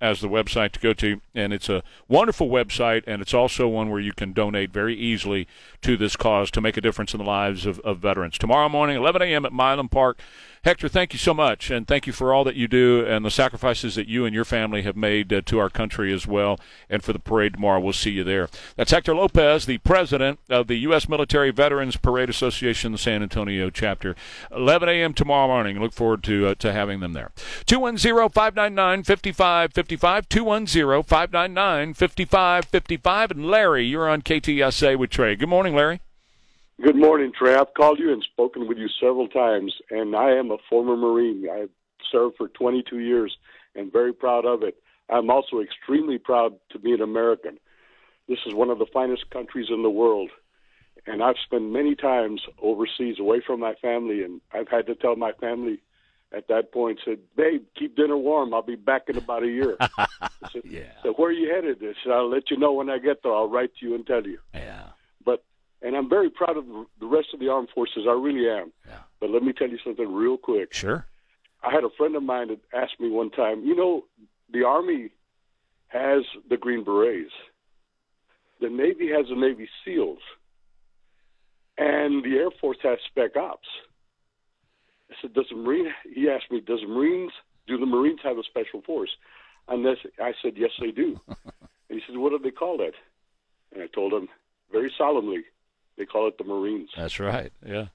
as the website to go to. And it's a wonderful website, and it's also one where you can donate very easily to this cause to make a difference in the lives of, of veterans. Tomorrow morning, 11 a.m. at Milam Park. Hector, thank you so much, and thank you for all that you do and the sacrifices that you and your family have made uh, to our country as well, and for the parade tomorrow. We'll see you there. That's Hector Lopez, the president of the U.S. Military Veterans Parade Association, the San Antonio chapter. 11 a.m. tomorrow morning. Look forward to uh, to having them there. 210-599-5555, 210-599-5555, and Larry, you're on KTSA with Trey. Good morning, Larry. Good morning, Trey. I've called you and spoken with you several times, and I am a former Marine. I served for 22 years and very proud of it. I'm also extremely proud to be an American. This is one of the finest countries in the world, and I've spent many times overseas away from my family, and I've had to tell my family at that point, said, "Babe, keep dinner warm. I'll be back in about a year." I said, yeah. So where are you headed? I said, "I'll let you know when I get there. I'll write to you and tell you." Yeah. And I'm very proud of the rest of the armed forces. I really am. Yeah. But let me tell you something real quick. Sure. I had a friend of mine that asked me one time, you know, the Army has the Green Berets, the Navy has the Navy SEALs, and the Air Force has Spec Ops. I said, does the Marine? He asked me, does the Marines do the Marines have a special force? And this, I said, yes, they do. and he said, what do they call that? And I told him very solemnly, they call it the Marines. That's right. Yeah.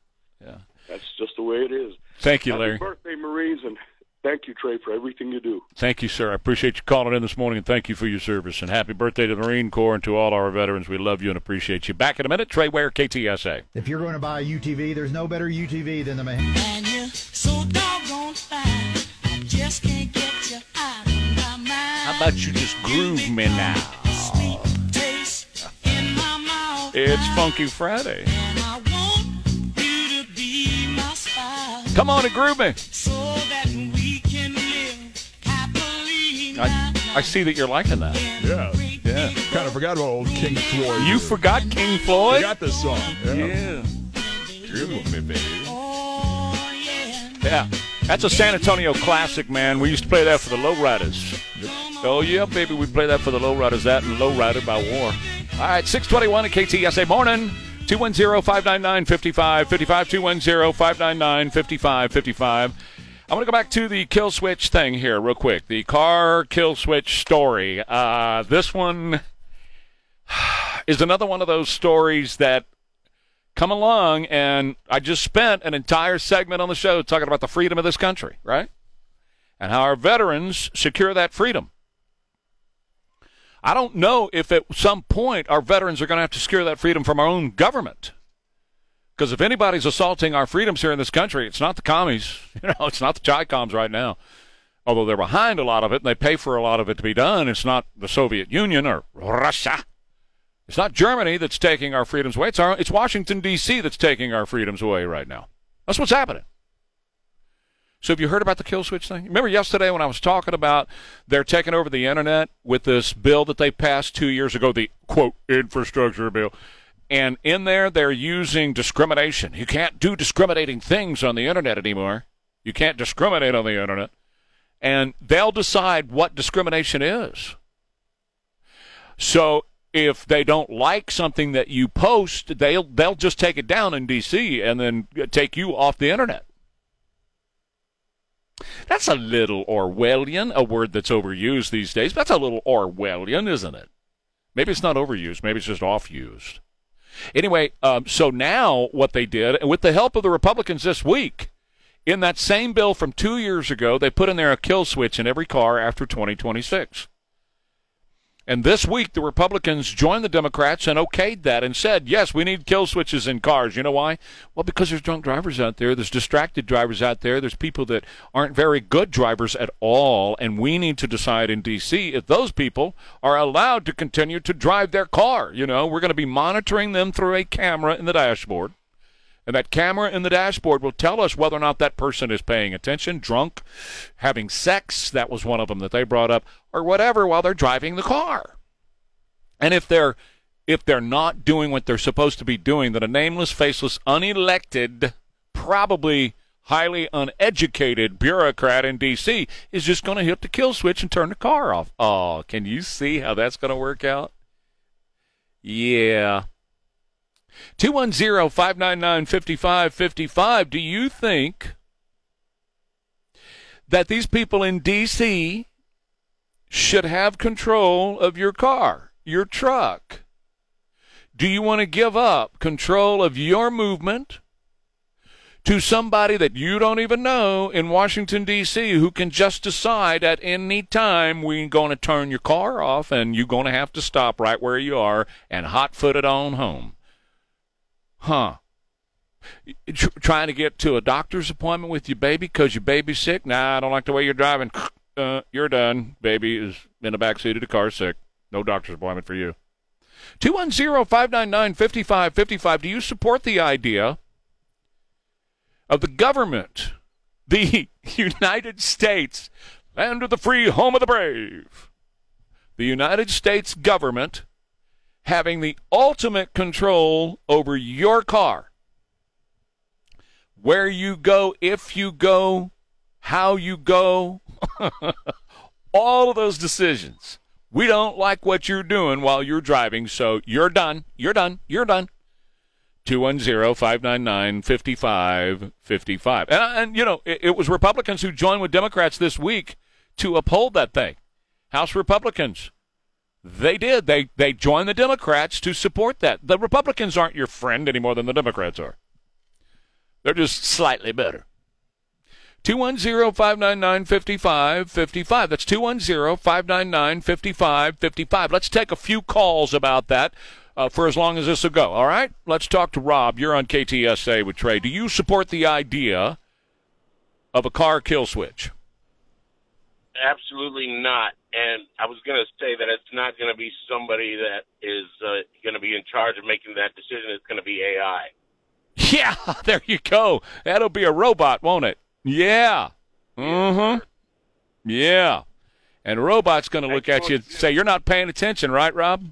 Yeah. That's just the way it is. Thank you, Larry. Happy birthday, Marines, and thank you, Trey, for everything you do. Thank you, sir. I appreciate you calling in this morning, and thank you for your service. And happy birthday to the Marine Corps and to all our veterans. We love you and appreciate you. Back in a minute. Trey Ware, KTSA. If you're going to buy a UTV, there's no better UTV than the man. And you're so doggone fine. I just can't get you out of my mind. How about you just groove me now? It's Funky Friday. And I want you to be my spouse. Come on and groove me. So that we can live. I, I see that you're liking that. Yeah. Yeah. Kind of forgot about old King Floyd. You forgot King Floyd? Forgot this song. Yeah. Yeah. Groove me, baby. Yeah. That's a San Antonio classic, man. We used to play that for the Lowriders. Oh, yeah, baby. We play that for the Lowriders. That and Lowrider by War. All right, 621 at KTSA Morning. 210-599-5555, 210-599-5555. I want to go back to the kill switch thing here real quick. The car kill switch story. Uh, this one is another one of those stories that come along, and I just spent an entire segment on the show talking about the freedom of this country, right? And how our veterans secure that freedom. I don't know if at some point our veterans are going to have to secure that freedom from our own government. Because if anybody's assaulting our freedoms here in this country, it's not the commies. You know, it's not the Chi-Coms right now. Although they're behind a lot of it and they pay for a lot of it to be done, it's not the Soviet Union or Russia. It's not Germany that's taking our freedoms away. It's, our, it's Washington, D.C. that's taking our freedoms away right now. That's what's happening. So have you heard about the kill switch thing? Remember yesterday when I was talking about they're taking over the internet with this bill that they passed two years ago, the quote infrastructure bill. And in there they're using discrimination. You can't do discriminating things on the internet anymore. You can't discriminate on the internet. And they'll decide what discrimination is. So if they don't like something that you post, they'll they'll just take it down in DC and then take you off the internet. That's a little Orwellian, a word that's overused these days. That's a little Orwellian, isn't it? Maybe it's not overused. Maybe it's just off-used. Anyway, um, so now what they did, and with the help of the Republicans this week, in that same bill from two years ago, they put in there a kill switch in every car after 2026. And this week, the Republicans joined the Democrats and okayed that and said, yes, we need kill switches in cars. You know why? Well, because there's drunk drivers out there, there's distracted drivers out there, there's people that aren't very good drivers at all, and we need to decide in D.C. if those people are allowed to continue to drive their car. You know, we're going to be monitoring them through a camera in the dashboard. And that camera in the dashboard will tell us whether or not that person is paying attention, drunk, having sex, that was one of them that they brought up, or whatever while they're driving the car. And if they're if they're not doing what they're supposed to be doing, then a nameless, faceless, unelected, probably highly uneducated bureaucrat in DC is just going to hit the kill switch and turn the car off. Oh, can you see how that's going to work out? Yeah. 210-599-5555. Do you think that these people in D.C. should have control of your car, your truck? Do you want to give up control of your movement to somebody that you don't even know in Washington, D.C., who can just decide at any time we're going to turn your car off and you're going to have to stop right where you are and hot foot it on home? Huh. Tr- trying to get to a doctor's appointment with your baby because your baby's sick? Nah, I don't like the way you're driving. Uh, you're done. Baby is in the back seat of the car sick. No doctor's appointment for you. 210 599 5555. Do you support the idea of the government, the United States, land of the free, home of the brave? The United States government having the ultimate control over your car where you go, if you go, how you go, all of those decisions. We don't like what you're doing while you're driving, so you're done. You're done. You're done. 210-599-5555. And, uh, and you know, it, it was Republicans who joined with Democrats this week to uphold that thing. House Republicans. They did. They they joined the Democrats to support that. The Republicans aren't your friend any more than the Democrats are. They're just slightly better. 210-599-5555. That's 210-599-5555. Let's take a few calls about that uh, for as long as this will go. All right? Let's talk to Rob. You're on KTSA with Trey. Do you support the idea of a car kill switch? Absolutely not. And I was going to say that it's not going to be somebody that is uh, going to be in charge of making that decision. It's going to be AI. Yeah, there you go. That'll be a robot, won't it? Yeah. Mm-hmm. Yeah. And a robot's going to look at you and say, "You're not paying attention, right, Rob?"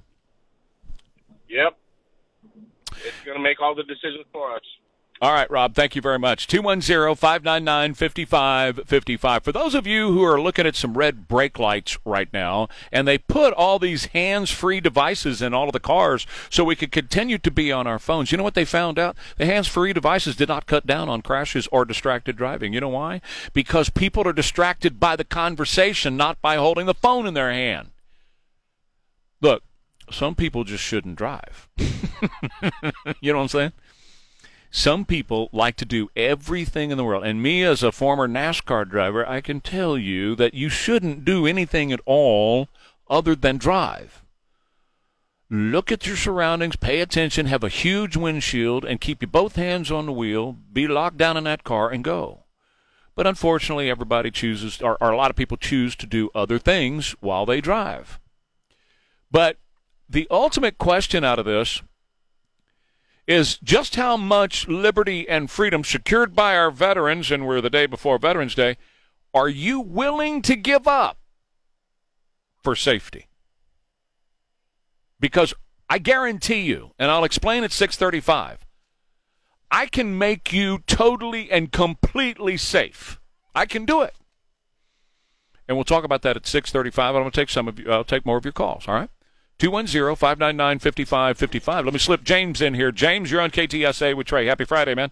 Yep. It's going to make all the decisions for us. All right, Rob, thank you very much. 210 599 5555. For those of you who are looking at some red brake lights right now, and they put all these hands free devices in all of the cars so we could continue to be on our phones, you know what they found out? The hands free devices did not cut down on crashes or distracted driving. You know why? Because people are distracted by the conversation, not by holding the phone in their hand. Look, some people just shouldn't drive. you know what I'm saying? Some people like to do everything in the world. And me, as a former NASCAR driver, I can tell you that you shouldn't do anything at all other than drive. Look at your surroundings, pay attention, have a huge windshield, and keep your both hands on the wheel, be locked down in that car, and go. But unfortunately, everybody chooses, or, or a lot of people choose to do other things while they drive. But the ultimate question out of this is just how much liberty and freedom secured by our veterans, and we're the day before Veterans Day, are you willing to give up for safety? Because I guarantee you, and I'll explain at 635, I can make you totally and completely safe. I can do it. And we'll talk about that at 635. I'm going to take some of you, I'll take more of your calls, all right? 210-599-5555. Let me slip James in here. James, you're on KTSA with Trey. Happy Friday, man.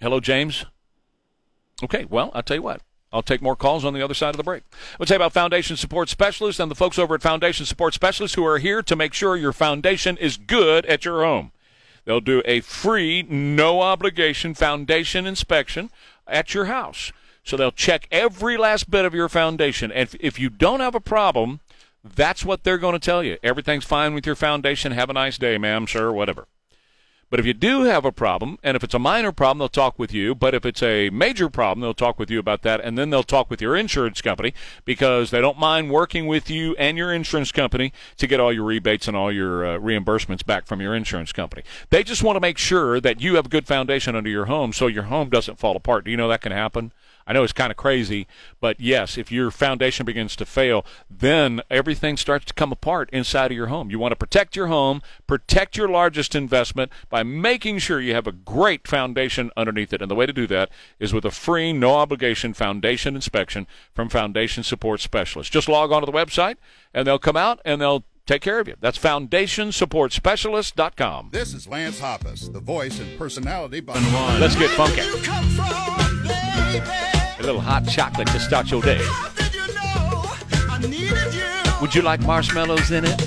Hello, James. Okay, well, I'll tell you what. I'll take more calls on the other side of the break. Let's say about Foundation Support Specialists and the folks over at Foundation Support Specialists who are here to make sure your foundation is good at your home. They'll do a free, no obligation foundation inspection at your house. So they'll check every last bit of your foundation. And if, if you don't have a problem, that's what they're going to tell you. Everything's fine with your foundation. Have a nice day, ma'am, sir, whatever. But if you do have a problem, and if it's a minor problem, they'll talk with you. But if it's a major problem, they'll talk with you about that, and then they'll talk with your insurance company because they don't mind working with you and your insurance company to get all your rebates and all your uh, reimbursements back from your insurance company. They just want to make sure that you have a good foundation under your home so your home doesn't fall apart. Do you know that can happen? I know it's kind of crazy, but yes, if your foundation begins to fail, then everything starts to come apart inside of your home. You want to protect your home, protect your largest investment by making sure you have a great foundation underneath it. And the way to do that is with a free, no obligation foundation inspection from Foundation Support Specialists. Just log on to the website and they'll come out and they'll take care of you. That's foundationsupportspecialist.com. This is Lance Hoppus, the voice and personality behind. Let's get funky. Little hot chocolate to start your day. Would you like marshmallows in it?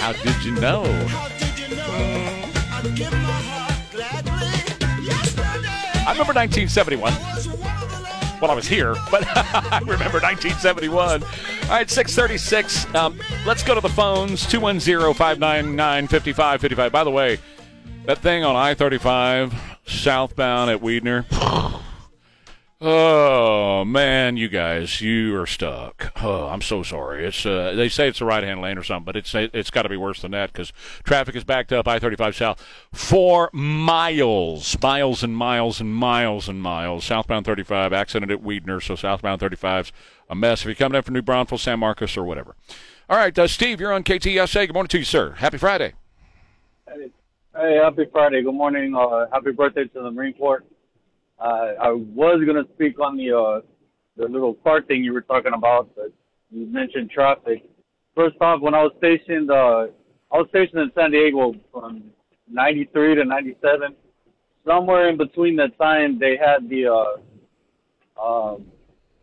How did you know? so How did you know? I remember 1971. Well, I was here, but I remember 1971. All right, 636. Um, let's go to the phones 210 599 5555. By the way, that thing on I 35 southbound at Weidner. Oh man, you guys, you are stuck. Oh, I'm so sorry. It's uh, they say it's a right hand lane or something, but it's it's got to be worse than that because traffic is backed up I-35 south for miles, miles and miles and miles and miles. Southbound 35 accident at Weidner, so southbound 35's a mess. If you're coming in from New Braunfels, San Marcos, or whatever. All right, uh, Steve, you're on KTSA. Good morning to you, sir. Happy Friday. Hey, happy Friday. Good morning. Uh, happy birthday to the Marine Corps. Uh, I was going to speak on the uh, the little car thing you were talking about, but you mentioned traffic. First off, when I was stationed, uh, I was stationed in San Diego from '93 to '97. Somewhere in between that time, they had the uh, um,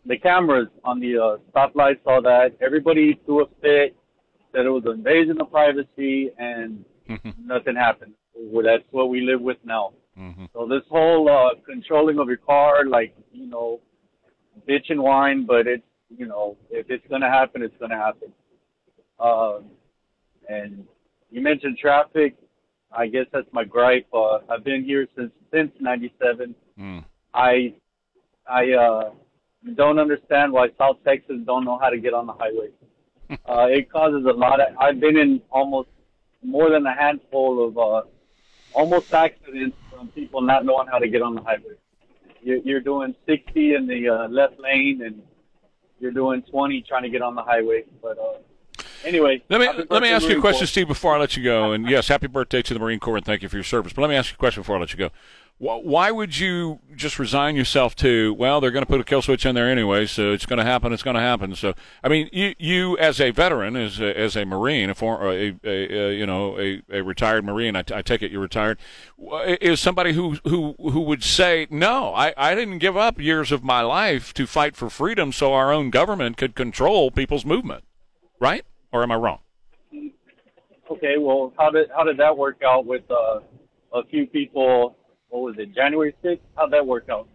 the cameras on the uh, stoplights, all that. Everybody threw a fit, said it was an invasion of privacy, and nothing happened. That's what we live with now. So this whole uh, controlling of your car, like you know, bitch and whine, but it's you know, if it's gonna happen, it's gonna happen. Um, and you mentioned traffic. I guess that's my gripe. Uh, I've been here since since '97. Mm. I I uh, don't understand why South Texans don't know how to get on the highway. uh, it causes a lot of. I've been in almost more than a handful of uh, almost accidents from people not knowing how to get on the highway. You're, you're doing 60 in the uh, left lane, and you're doing 20 trying to get on the highway. But uh, anyway, Let me let me ask you a question, Corps. Steve, before I let you go. And yes, happy birthday to the Marine Corps, and thank you for your service. But let me ask you a question before I let you go. Why would you just resign yourself to? Well, they're going to put a kill switch in there anyway, so it's going to happen. It's going to happen. So, I mean, you, you as a veteran, as a, as a Marine, a, a, a, a you know a, a retired Marine, I, t- I take it you're retired, is somebody who who who would say, no, I, I didn't give up years of my life to fight for freedom, so our own government could control people's movement, right? Or am I wrong? Okay, well, how did how did that work out with uh, a few people? What was it, January 6th? How'd that work out?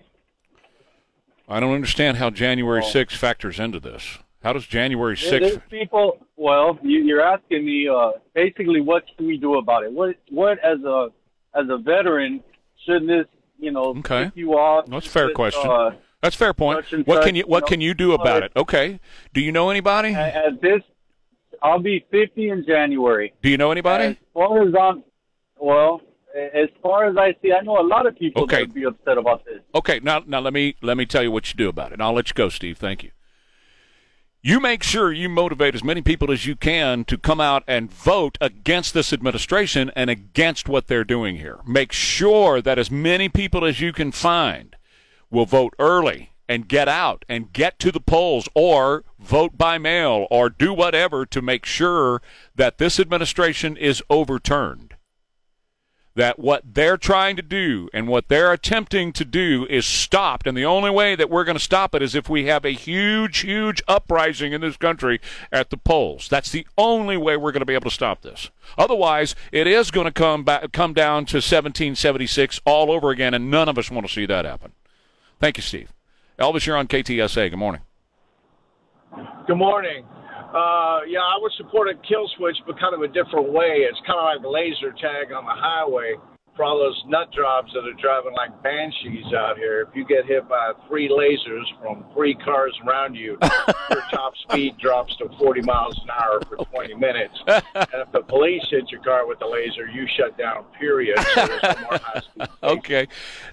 I don't understand how January 6th factors into this. How does January 6th? people. Well, you, you're asking me uh, basically what can we do about it? What what as a as a veteran shouldn't this you know Okay. you off? That's a fair Just, question. Uh, That's a fair point. What can you What you know, can you do about it? Okay. Do you know anybody? at this, I'll be 50 in January. Do you know anybody? As far as I'm, well, as far as I see, I know a lot of people Okay. that would be upset about this. Okay, now now let me let me tell you what you do about it. And I'll let you go, Steve. Thank you. You make sure you motivate as many people as you can to come out and vote against this administration and against what they're doing here. Make sure that as many people as you can find will vote early and get out and get to the polls or vote by mail or do whatever to make sure that this administration is overturned that what they're trying to do and what they're attempting to do is stopped. And the only way that we're going to stop it is if we have a huge, huge uprising in this country at the polls. That's the only way we're going to be able to stop this. Otherwise, it is going to come back, come down to 1776 all over again, and none of us want to see that happen. Thank you, Steve. Elvis, you're on KTSA. Good morning. Good morning. Uh, yeah, I would support a kill switch, but kind of a different way. It's kind of like laser tag on the highway for all those nut jobs that are driving like banshees out here. If you get hit by three lasers from three cars around you, your top speed drops to 40 miles an hour for 20 minutes. And if the police hit your car with a laser, you shut down, period. So no more high speed. Okay.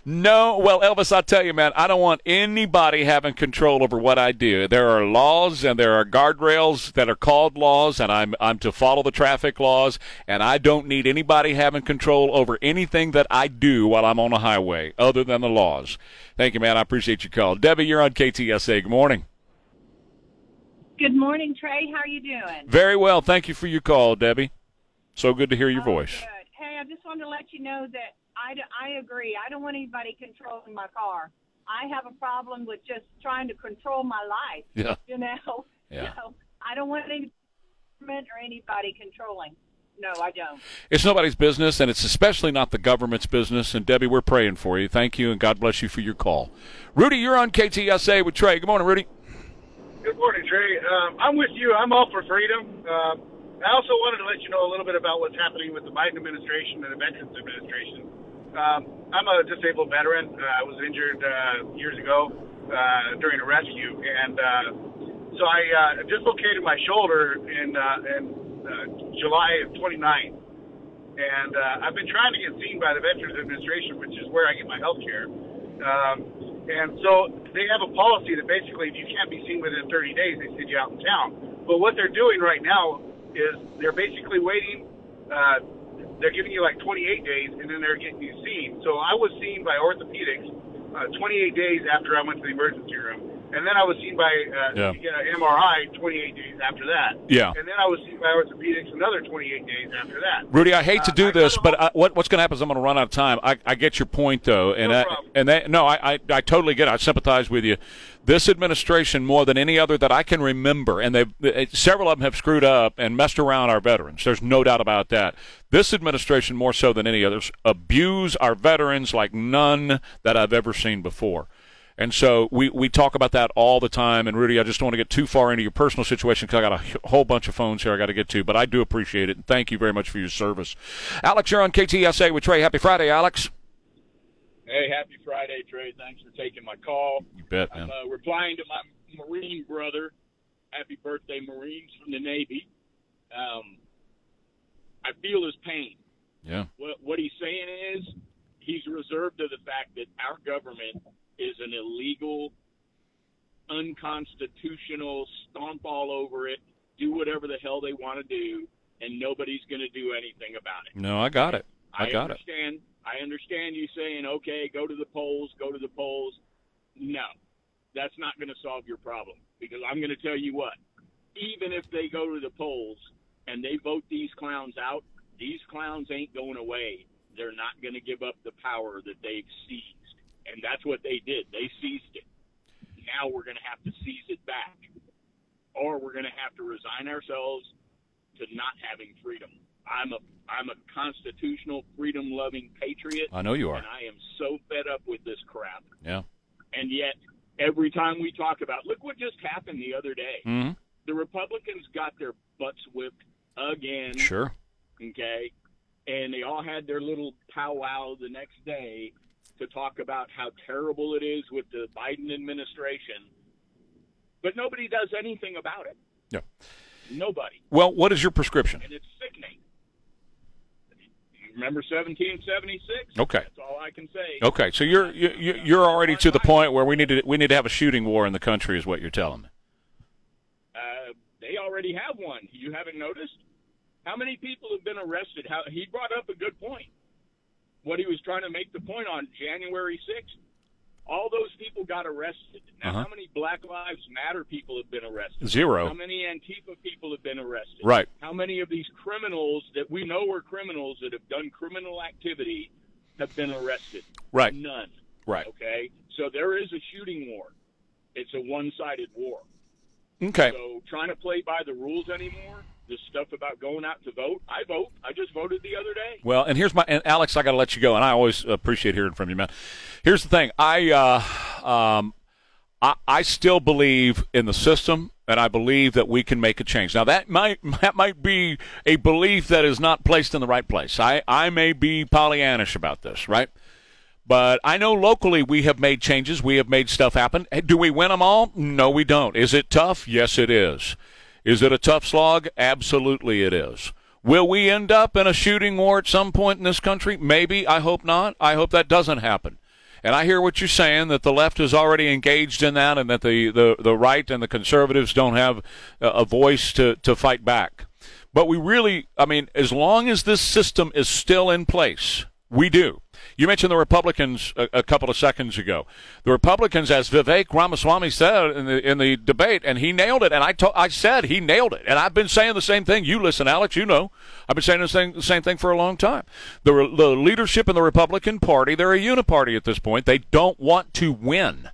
No, well, Elvis, I'll tell you, man, I don't want anybody having control over what I do. There are laws and there are guardrails that are called laws, and I'm I'm to follow the traffic laws, and I don't need anybody having control over anything that I do while I'm on a highway, other than the laws. Thank you, man. I appreciate your call. Debbie, you're on KTSA. Good morning. Good morning, Trey. How are you doing? Very well. Thank you for your call, Debbie. So good to hear your oh, voice. Good. Hey, I just wanted to let you know that I, I agree. I don't want anybody controlling my car. I have a problem with just trying to control my life. Yeah. You know? Yeah. So I don't want any government or anybody controlling. No, I don't. It's nobody's business, and it's especially not the government's business. And Debbie, we're praying for you. Thank you, and God bless you for your call. Rudy, you're on KTSA with Trey. Good morning, Rudy. Good morning, Trey. Um, I'm with you. I'm all for freedom. Um, I also wanted to let you know a little bit about what's happening with the Biden administration and the Veterans Administration. Um, I'm a disabled veteran. Uh, I was injured uh, years ago uh, during a rescue, and uh, so I uh, dislocated my shoulder in, uh, in uh, July of 29. And uh, I've been trying to get seen by the Veterans Administration, which is where I get my health care. Um, and so they have a policy that basically, if you can't be seen within 30 days, they send you out in town. But what they're doing right now is they're basically waiting. Uh, they're giving you like 28 days, and then they're getting you seen. So I was seen by orthopedics uh, 28 days after I went to the emergency room, and then I was seen by uh, Yeah. get an MRI 28 days after that. Yeah. And then I was seen by orthopedics another 28 days after that. Rudy, I hate to Uh, do I this, but I, what, what's going to happen is I'm going to run out of time. I, I get your point, though, and that, and that, no, I, I, I totally get it. I sympathize with you. This administration, more than any other that I can remember, and they've several of them have screwed up and messed around our veterans. There's no doubt about that. This administration, more so than any others, abuse our veterans like none that I've ever seen before. And so we, we talk about that all the time. And Rudy, I just don't want to get too far into your personal situation because I got a whole bunch of phones here I got to get to. But I do appreciate it. And thank you very much for your service. Alex, you're on KTSA with Trey. Happy Friday, Alex. Hey, happy Friday, Trey. Thanks for taking my call. You bet, I'm man. uh, replying to my Marine brother. Happy birthday, Marines from the Navy. Um, I feel his pain. Yeah. What, what he's saying is he's reserved to the fact that our government is an illegal, unconstitutional, stomp all over it, do whatever the hell they want to do, and nobody's going to do anything about it. No, I got it. I, got it. understand. I understand you saying, okay, go to the polls, go to the polls. No, that's not going to solve your problem because I'm going to tell you what. Even if they go to the polls and they vote these clowns out, these clowns ain't going away. They're not going to give up the power that they've seized, and that's what they did. They seized it. Now we're going to have to seize it back, or we're going to have to resign ourselves to not having freedom. I'm a I'm a constitutional freedom loving patriot. I know you are. And I am so fed up with this crap. Yeah. And yet every time we talk about look what just happened the other day. hmm The Republicans got their butts whipped again. Sure. Okay. And they all had their little powwow the next day to talk about how terrible it is with the Biden administration. But nobody does anything about it. Yeah. Nobody. Well, what is your prescription? And it's sickening. You remember 1776? Okay. That's all I can say. Okay, so you're you- you- you're already to the point where we need to we need to have a shooting war in the country, is what you're telling me. Uh, they already have one. You haven't noticed? How many people have been arrested? How he brought up a good point. What he was trying to make the point on January 6th. All those people got arrested. Now, Uh-huh. how many Black Lives Matter people have been arrested? Zero. How many Antifa people have been arrested? Right. How many of these criminals that we know are criminals that have done criminal activity have been arrested? Right. None. Right. Okay. So there is a shooting war. It's a one-sided war. Okay. So trying to play by the rules anymore, this stuff about going out to vote, I vote. I just voted the other day. Well, and here's my and Alex. I got to let you go, and I always appreciate hearing from you, man. Here's the thing. I uh, um, I, I still believe in the system, and I believe that we can make a change. Now that might that might be a belief that is not placed in the right place. I I may be Pollyannish about this, right? But I know locally we have made changes. We have made stuff happen. Do we win them all? No, we don't. Is it tough? Yes, it is. Is it a tough slog? Absolutely, it is. Will we end up in a shooting war at some point in this country? Maybe. I hope not. I hope that doesn't happen. And I hear what you're saying that the left is already engaged in that, and that the, the, the right and the conservatives don't have a, voice to, to fight back. But we really, I mean, as long as this system is still in place, we do. You mentioned the Republicans a, a, couple of seconds ago. The Republicans, as Vivek Ramaswamy said in the in the debate, and he nailed it. And I to, I said he nailed it. And I've been saying the same thing. You listen, Alex. You know, I've been saying the same, the same thing for a long time. The, the leadership in the Republican Party, they're a uniparty at this point. They don't want to win.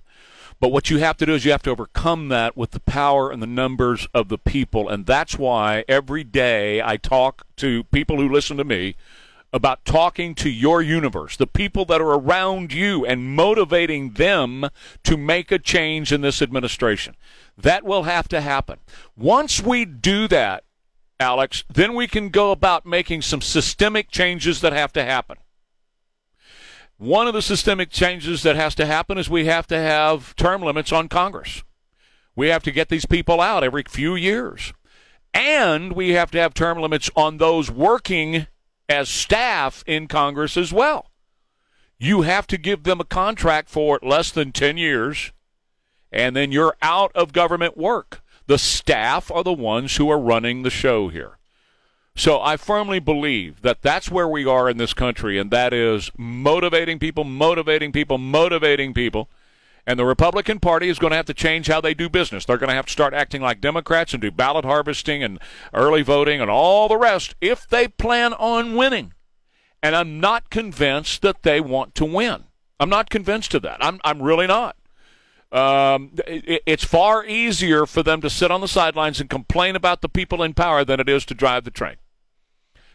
But what you have to do is you have to overcome that with the power and the numbers of the people. And that's why every day I talk to people who listen to me about talking to your universe, the people that are around you, and motivating them to make a change in this administration. That will have to happen. Once we do that, Alex, then we can go about making some systemic changes that have to happen. One of the systemic changes that has to happen is we have to have term limits on Congress. We have to get these people out every few years. And we have to have term limits on those working as staff in Congress as well. You have to give them a contract for less than 10 years, and then you're out of government work. The staff are the ones who are running the show here. So I firmly believe that that's where we are in this country, and that is motivating people, motivating people, motivating people. And the Republican Party is going to have to change how they do business. They're going to have to start acting like Democrats and do ballot harvesting and early voting and all the rest if they plan on winning. And I'm not convinced that they want to win. I'm not convinced of that. I'm, I'm really not. Um, it, it's far easier for them to sit on the sidelines and complain about the people in power than it is to drive the train.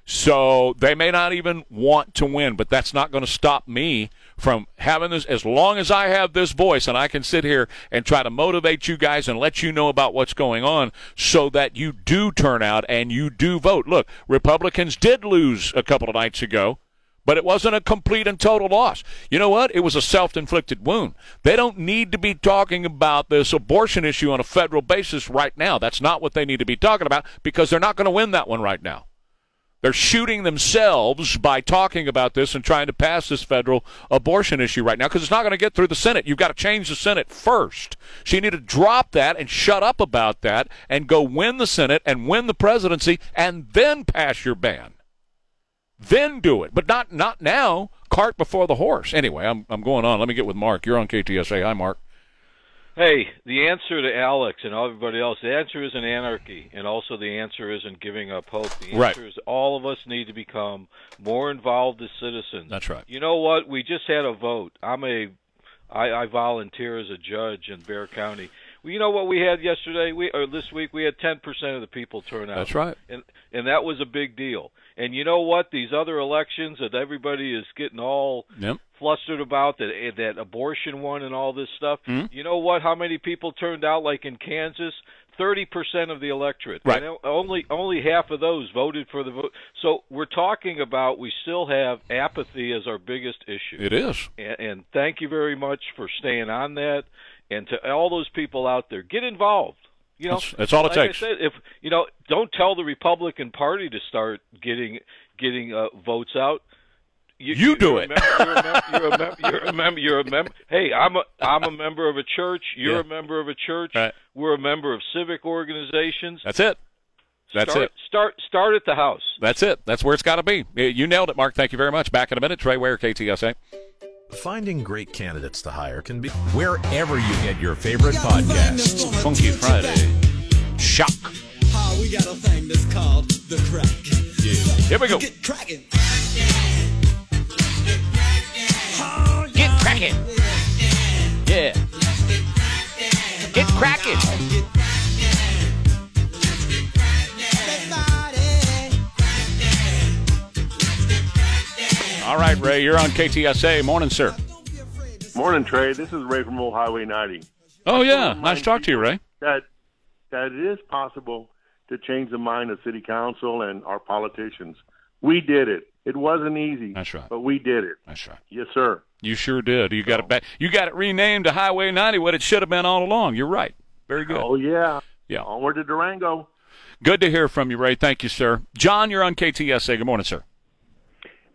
So they may not even want to win, but that's not going to stop me from having this. As long as I have this voice and I can sit here and try to motivate you guys and let you know about what's going on so that you do turn out and you do vote. Look, Republicans did lose a couple of nights ago. But it wasn't a complete and total loss. You know what? It was a self inflicted wound. They don't need to be talking about this abortion issue on a federal basis right now. That's not what they need to be talking about because they're not going to win that one right now. They're shooting themselves by talking about this and trying to pass this federal abortion issue right now because it's not going to get through the Senate. You've got to change the Senate first. So you need to drop that and shut up about that and go win the Senate and win the presidency and then pass your ban. Then do it, but not not now. Cart before the horse. Anyway, I'm I'm going on. Let me get with Mark. You're on KTSA. Hi, Mark. Hey, the answer to Alex and everybody else, the answer isn't anarchy, and also the answer isn't giving up hope. The answer right. is all of us need to become more involved as citizens. That's right. You know what? We just had a vote. I'm a, I, I volunteer as a judge in Bexar County. Well, you know what we had yesterday? We or this week we had 10% of the people turn out. That's right. And and that was a big deal. And you know what? These other elections that everybody is getting all yep. flustered about that eh, that abortion one and all this stuff. Mm-hmm. You know what? How many people turned out? Like in Kansas, thirty percent of the electorate. Right. And only only half of those voted for the vote. So we're talking about we still have apathy as our biggest issue. It is. And, and thank you very much for staying on that. And to all those people out there, get involved. You know, that's, that's all like it takes. I said, if you know, don't tell the Republican Party to start getting getting uh, votes out. You, you do you're it. A member, you're, a mem- you're a member. You're a member. Hey, I'm a I'm a member of a church. You're Yeah. a member of a church. Right. We're a member of civic organizations. That's it. That's start, it. Start start at the house. That's it. That's where it's got to be. You nailed it, Mark. Thank you very much. Back in a minute. Trey Ware, KTSA. Finding great candidates to hire can be wherever you get your favorite podcast. Funky Friday. Shock. Oh, we got a thing that's called the crack. Yeah. Here we go. Get cracking. Get cracking. Yeah. Get cracking. All right, Ray, you're on KTSA. Morning, sir. Morning, Trey. This is Ray from Old Highway 90. Oh, yeah. Nice to talk to you, Ray. That that it is possible to change the mind of city council and our politicians. We did it. It wasn't easy. That's right. But we did it. That's right. Yes, sir. You sure did. You got it back. You got it renamed to Highway 90, what it should have been all along. You're right. Very good. Oh yeah. Yeah. Onward to Durango. Good to hear from you, Ray. Thank you, sir. John, you're on KTSA. Good morning, sir.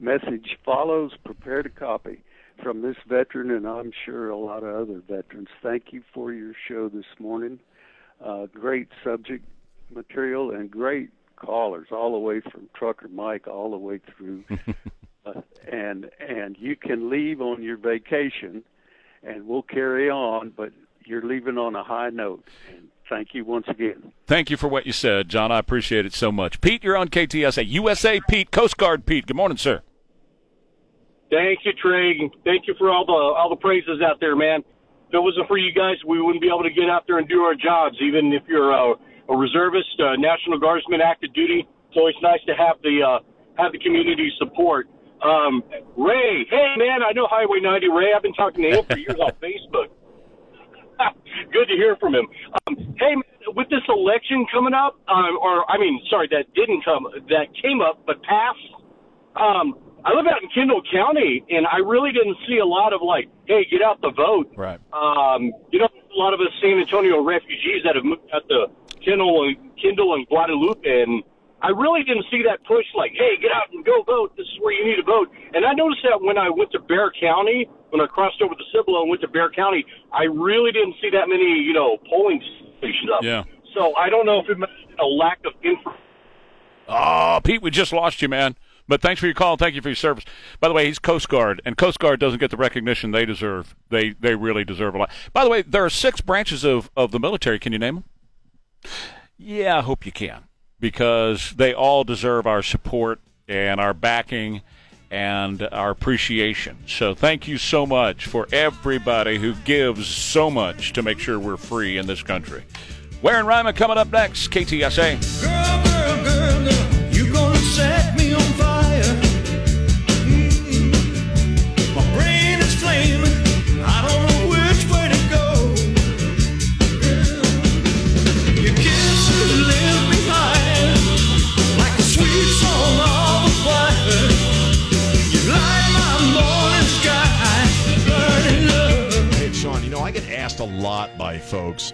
Message follows. Prepare to copy from this veteran, and I'm sure a lot of other veterans. Thank you for your show this morning. Uh, great subject material and great callers, all the way from Trucker Mike all the way through. uh, and and you can leave on your vacation, and we'll carry on. But you're leaving on a high note. And thank you once again. Thank you for what you said, John. I appreciate it so much. Pete, you're on KTSA. USA Pete, Coast Guard Pete. Good morning, sir. Thank you, Trey. Thank you for all the all the praises out there, man. If it wasn't for you guys, we wouldn't be able to get out there and do our jobs. Even if you're a, a reservist, a National Guardsman, active duty, it's always nice to have the uh, have the community support. Um, Ray, hey man, I know Highway 90. Ray, I've been talking to him for years on Facebook. Good to hear from him. Um, hey, man, with this election coming up, um, or I mean, sorry, that didn't come, that came up but passed. Um, I live out in Kendall County, and I really didn't see a lot of like, hey, get out the vote. Right. Um, you know, a lot of us San Antonio refugees that have moved out to Kendall and Kendall and Guadalupe, and I really didn't see that push like, hey, get out and go vote. This is where you need to vote. And I noticed that when I went to Bexar County, when I crossed over the Cibolo and went to Bexar County, I really didn't see that many, you know, polling stations up. Yeah. So I don't know if it might a lack of information. Oh, Pete, we just lost you, man. But thanks for your call. Thank you for your service. By the way, he's Coast Guard, and Coast Guard doesn't get the recognition they deserve. They they really deserve a lot. By the way, there are six branches of, of the military. Can you name them? Yeah, I hope you can, because they all deserve our support and our backing and our appreciation. So thank you so much for everybody who gives so much to make sure we're free in this country. Ware and Ryman coming up next. KTSA. You lot by folks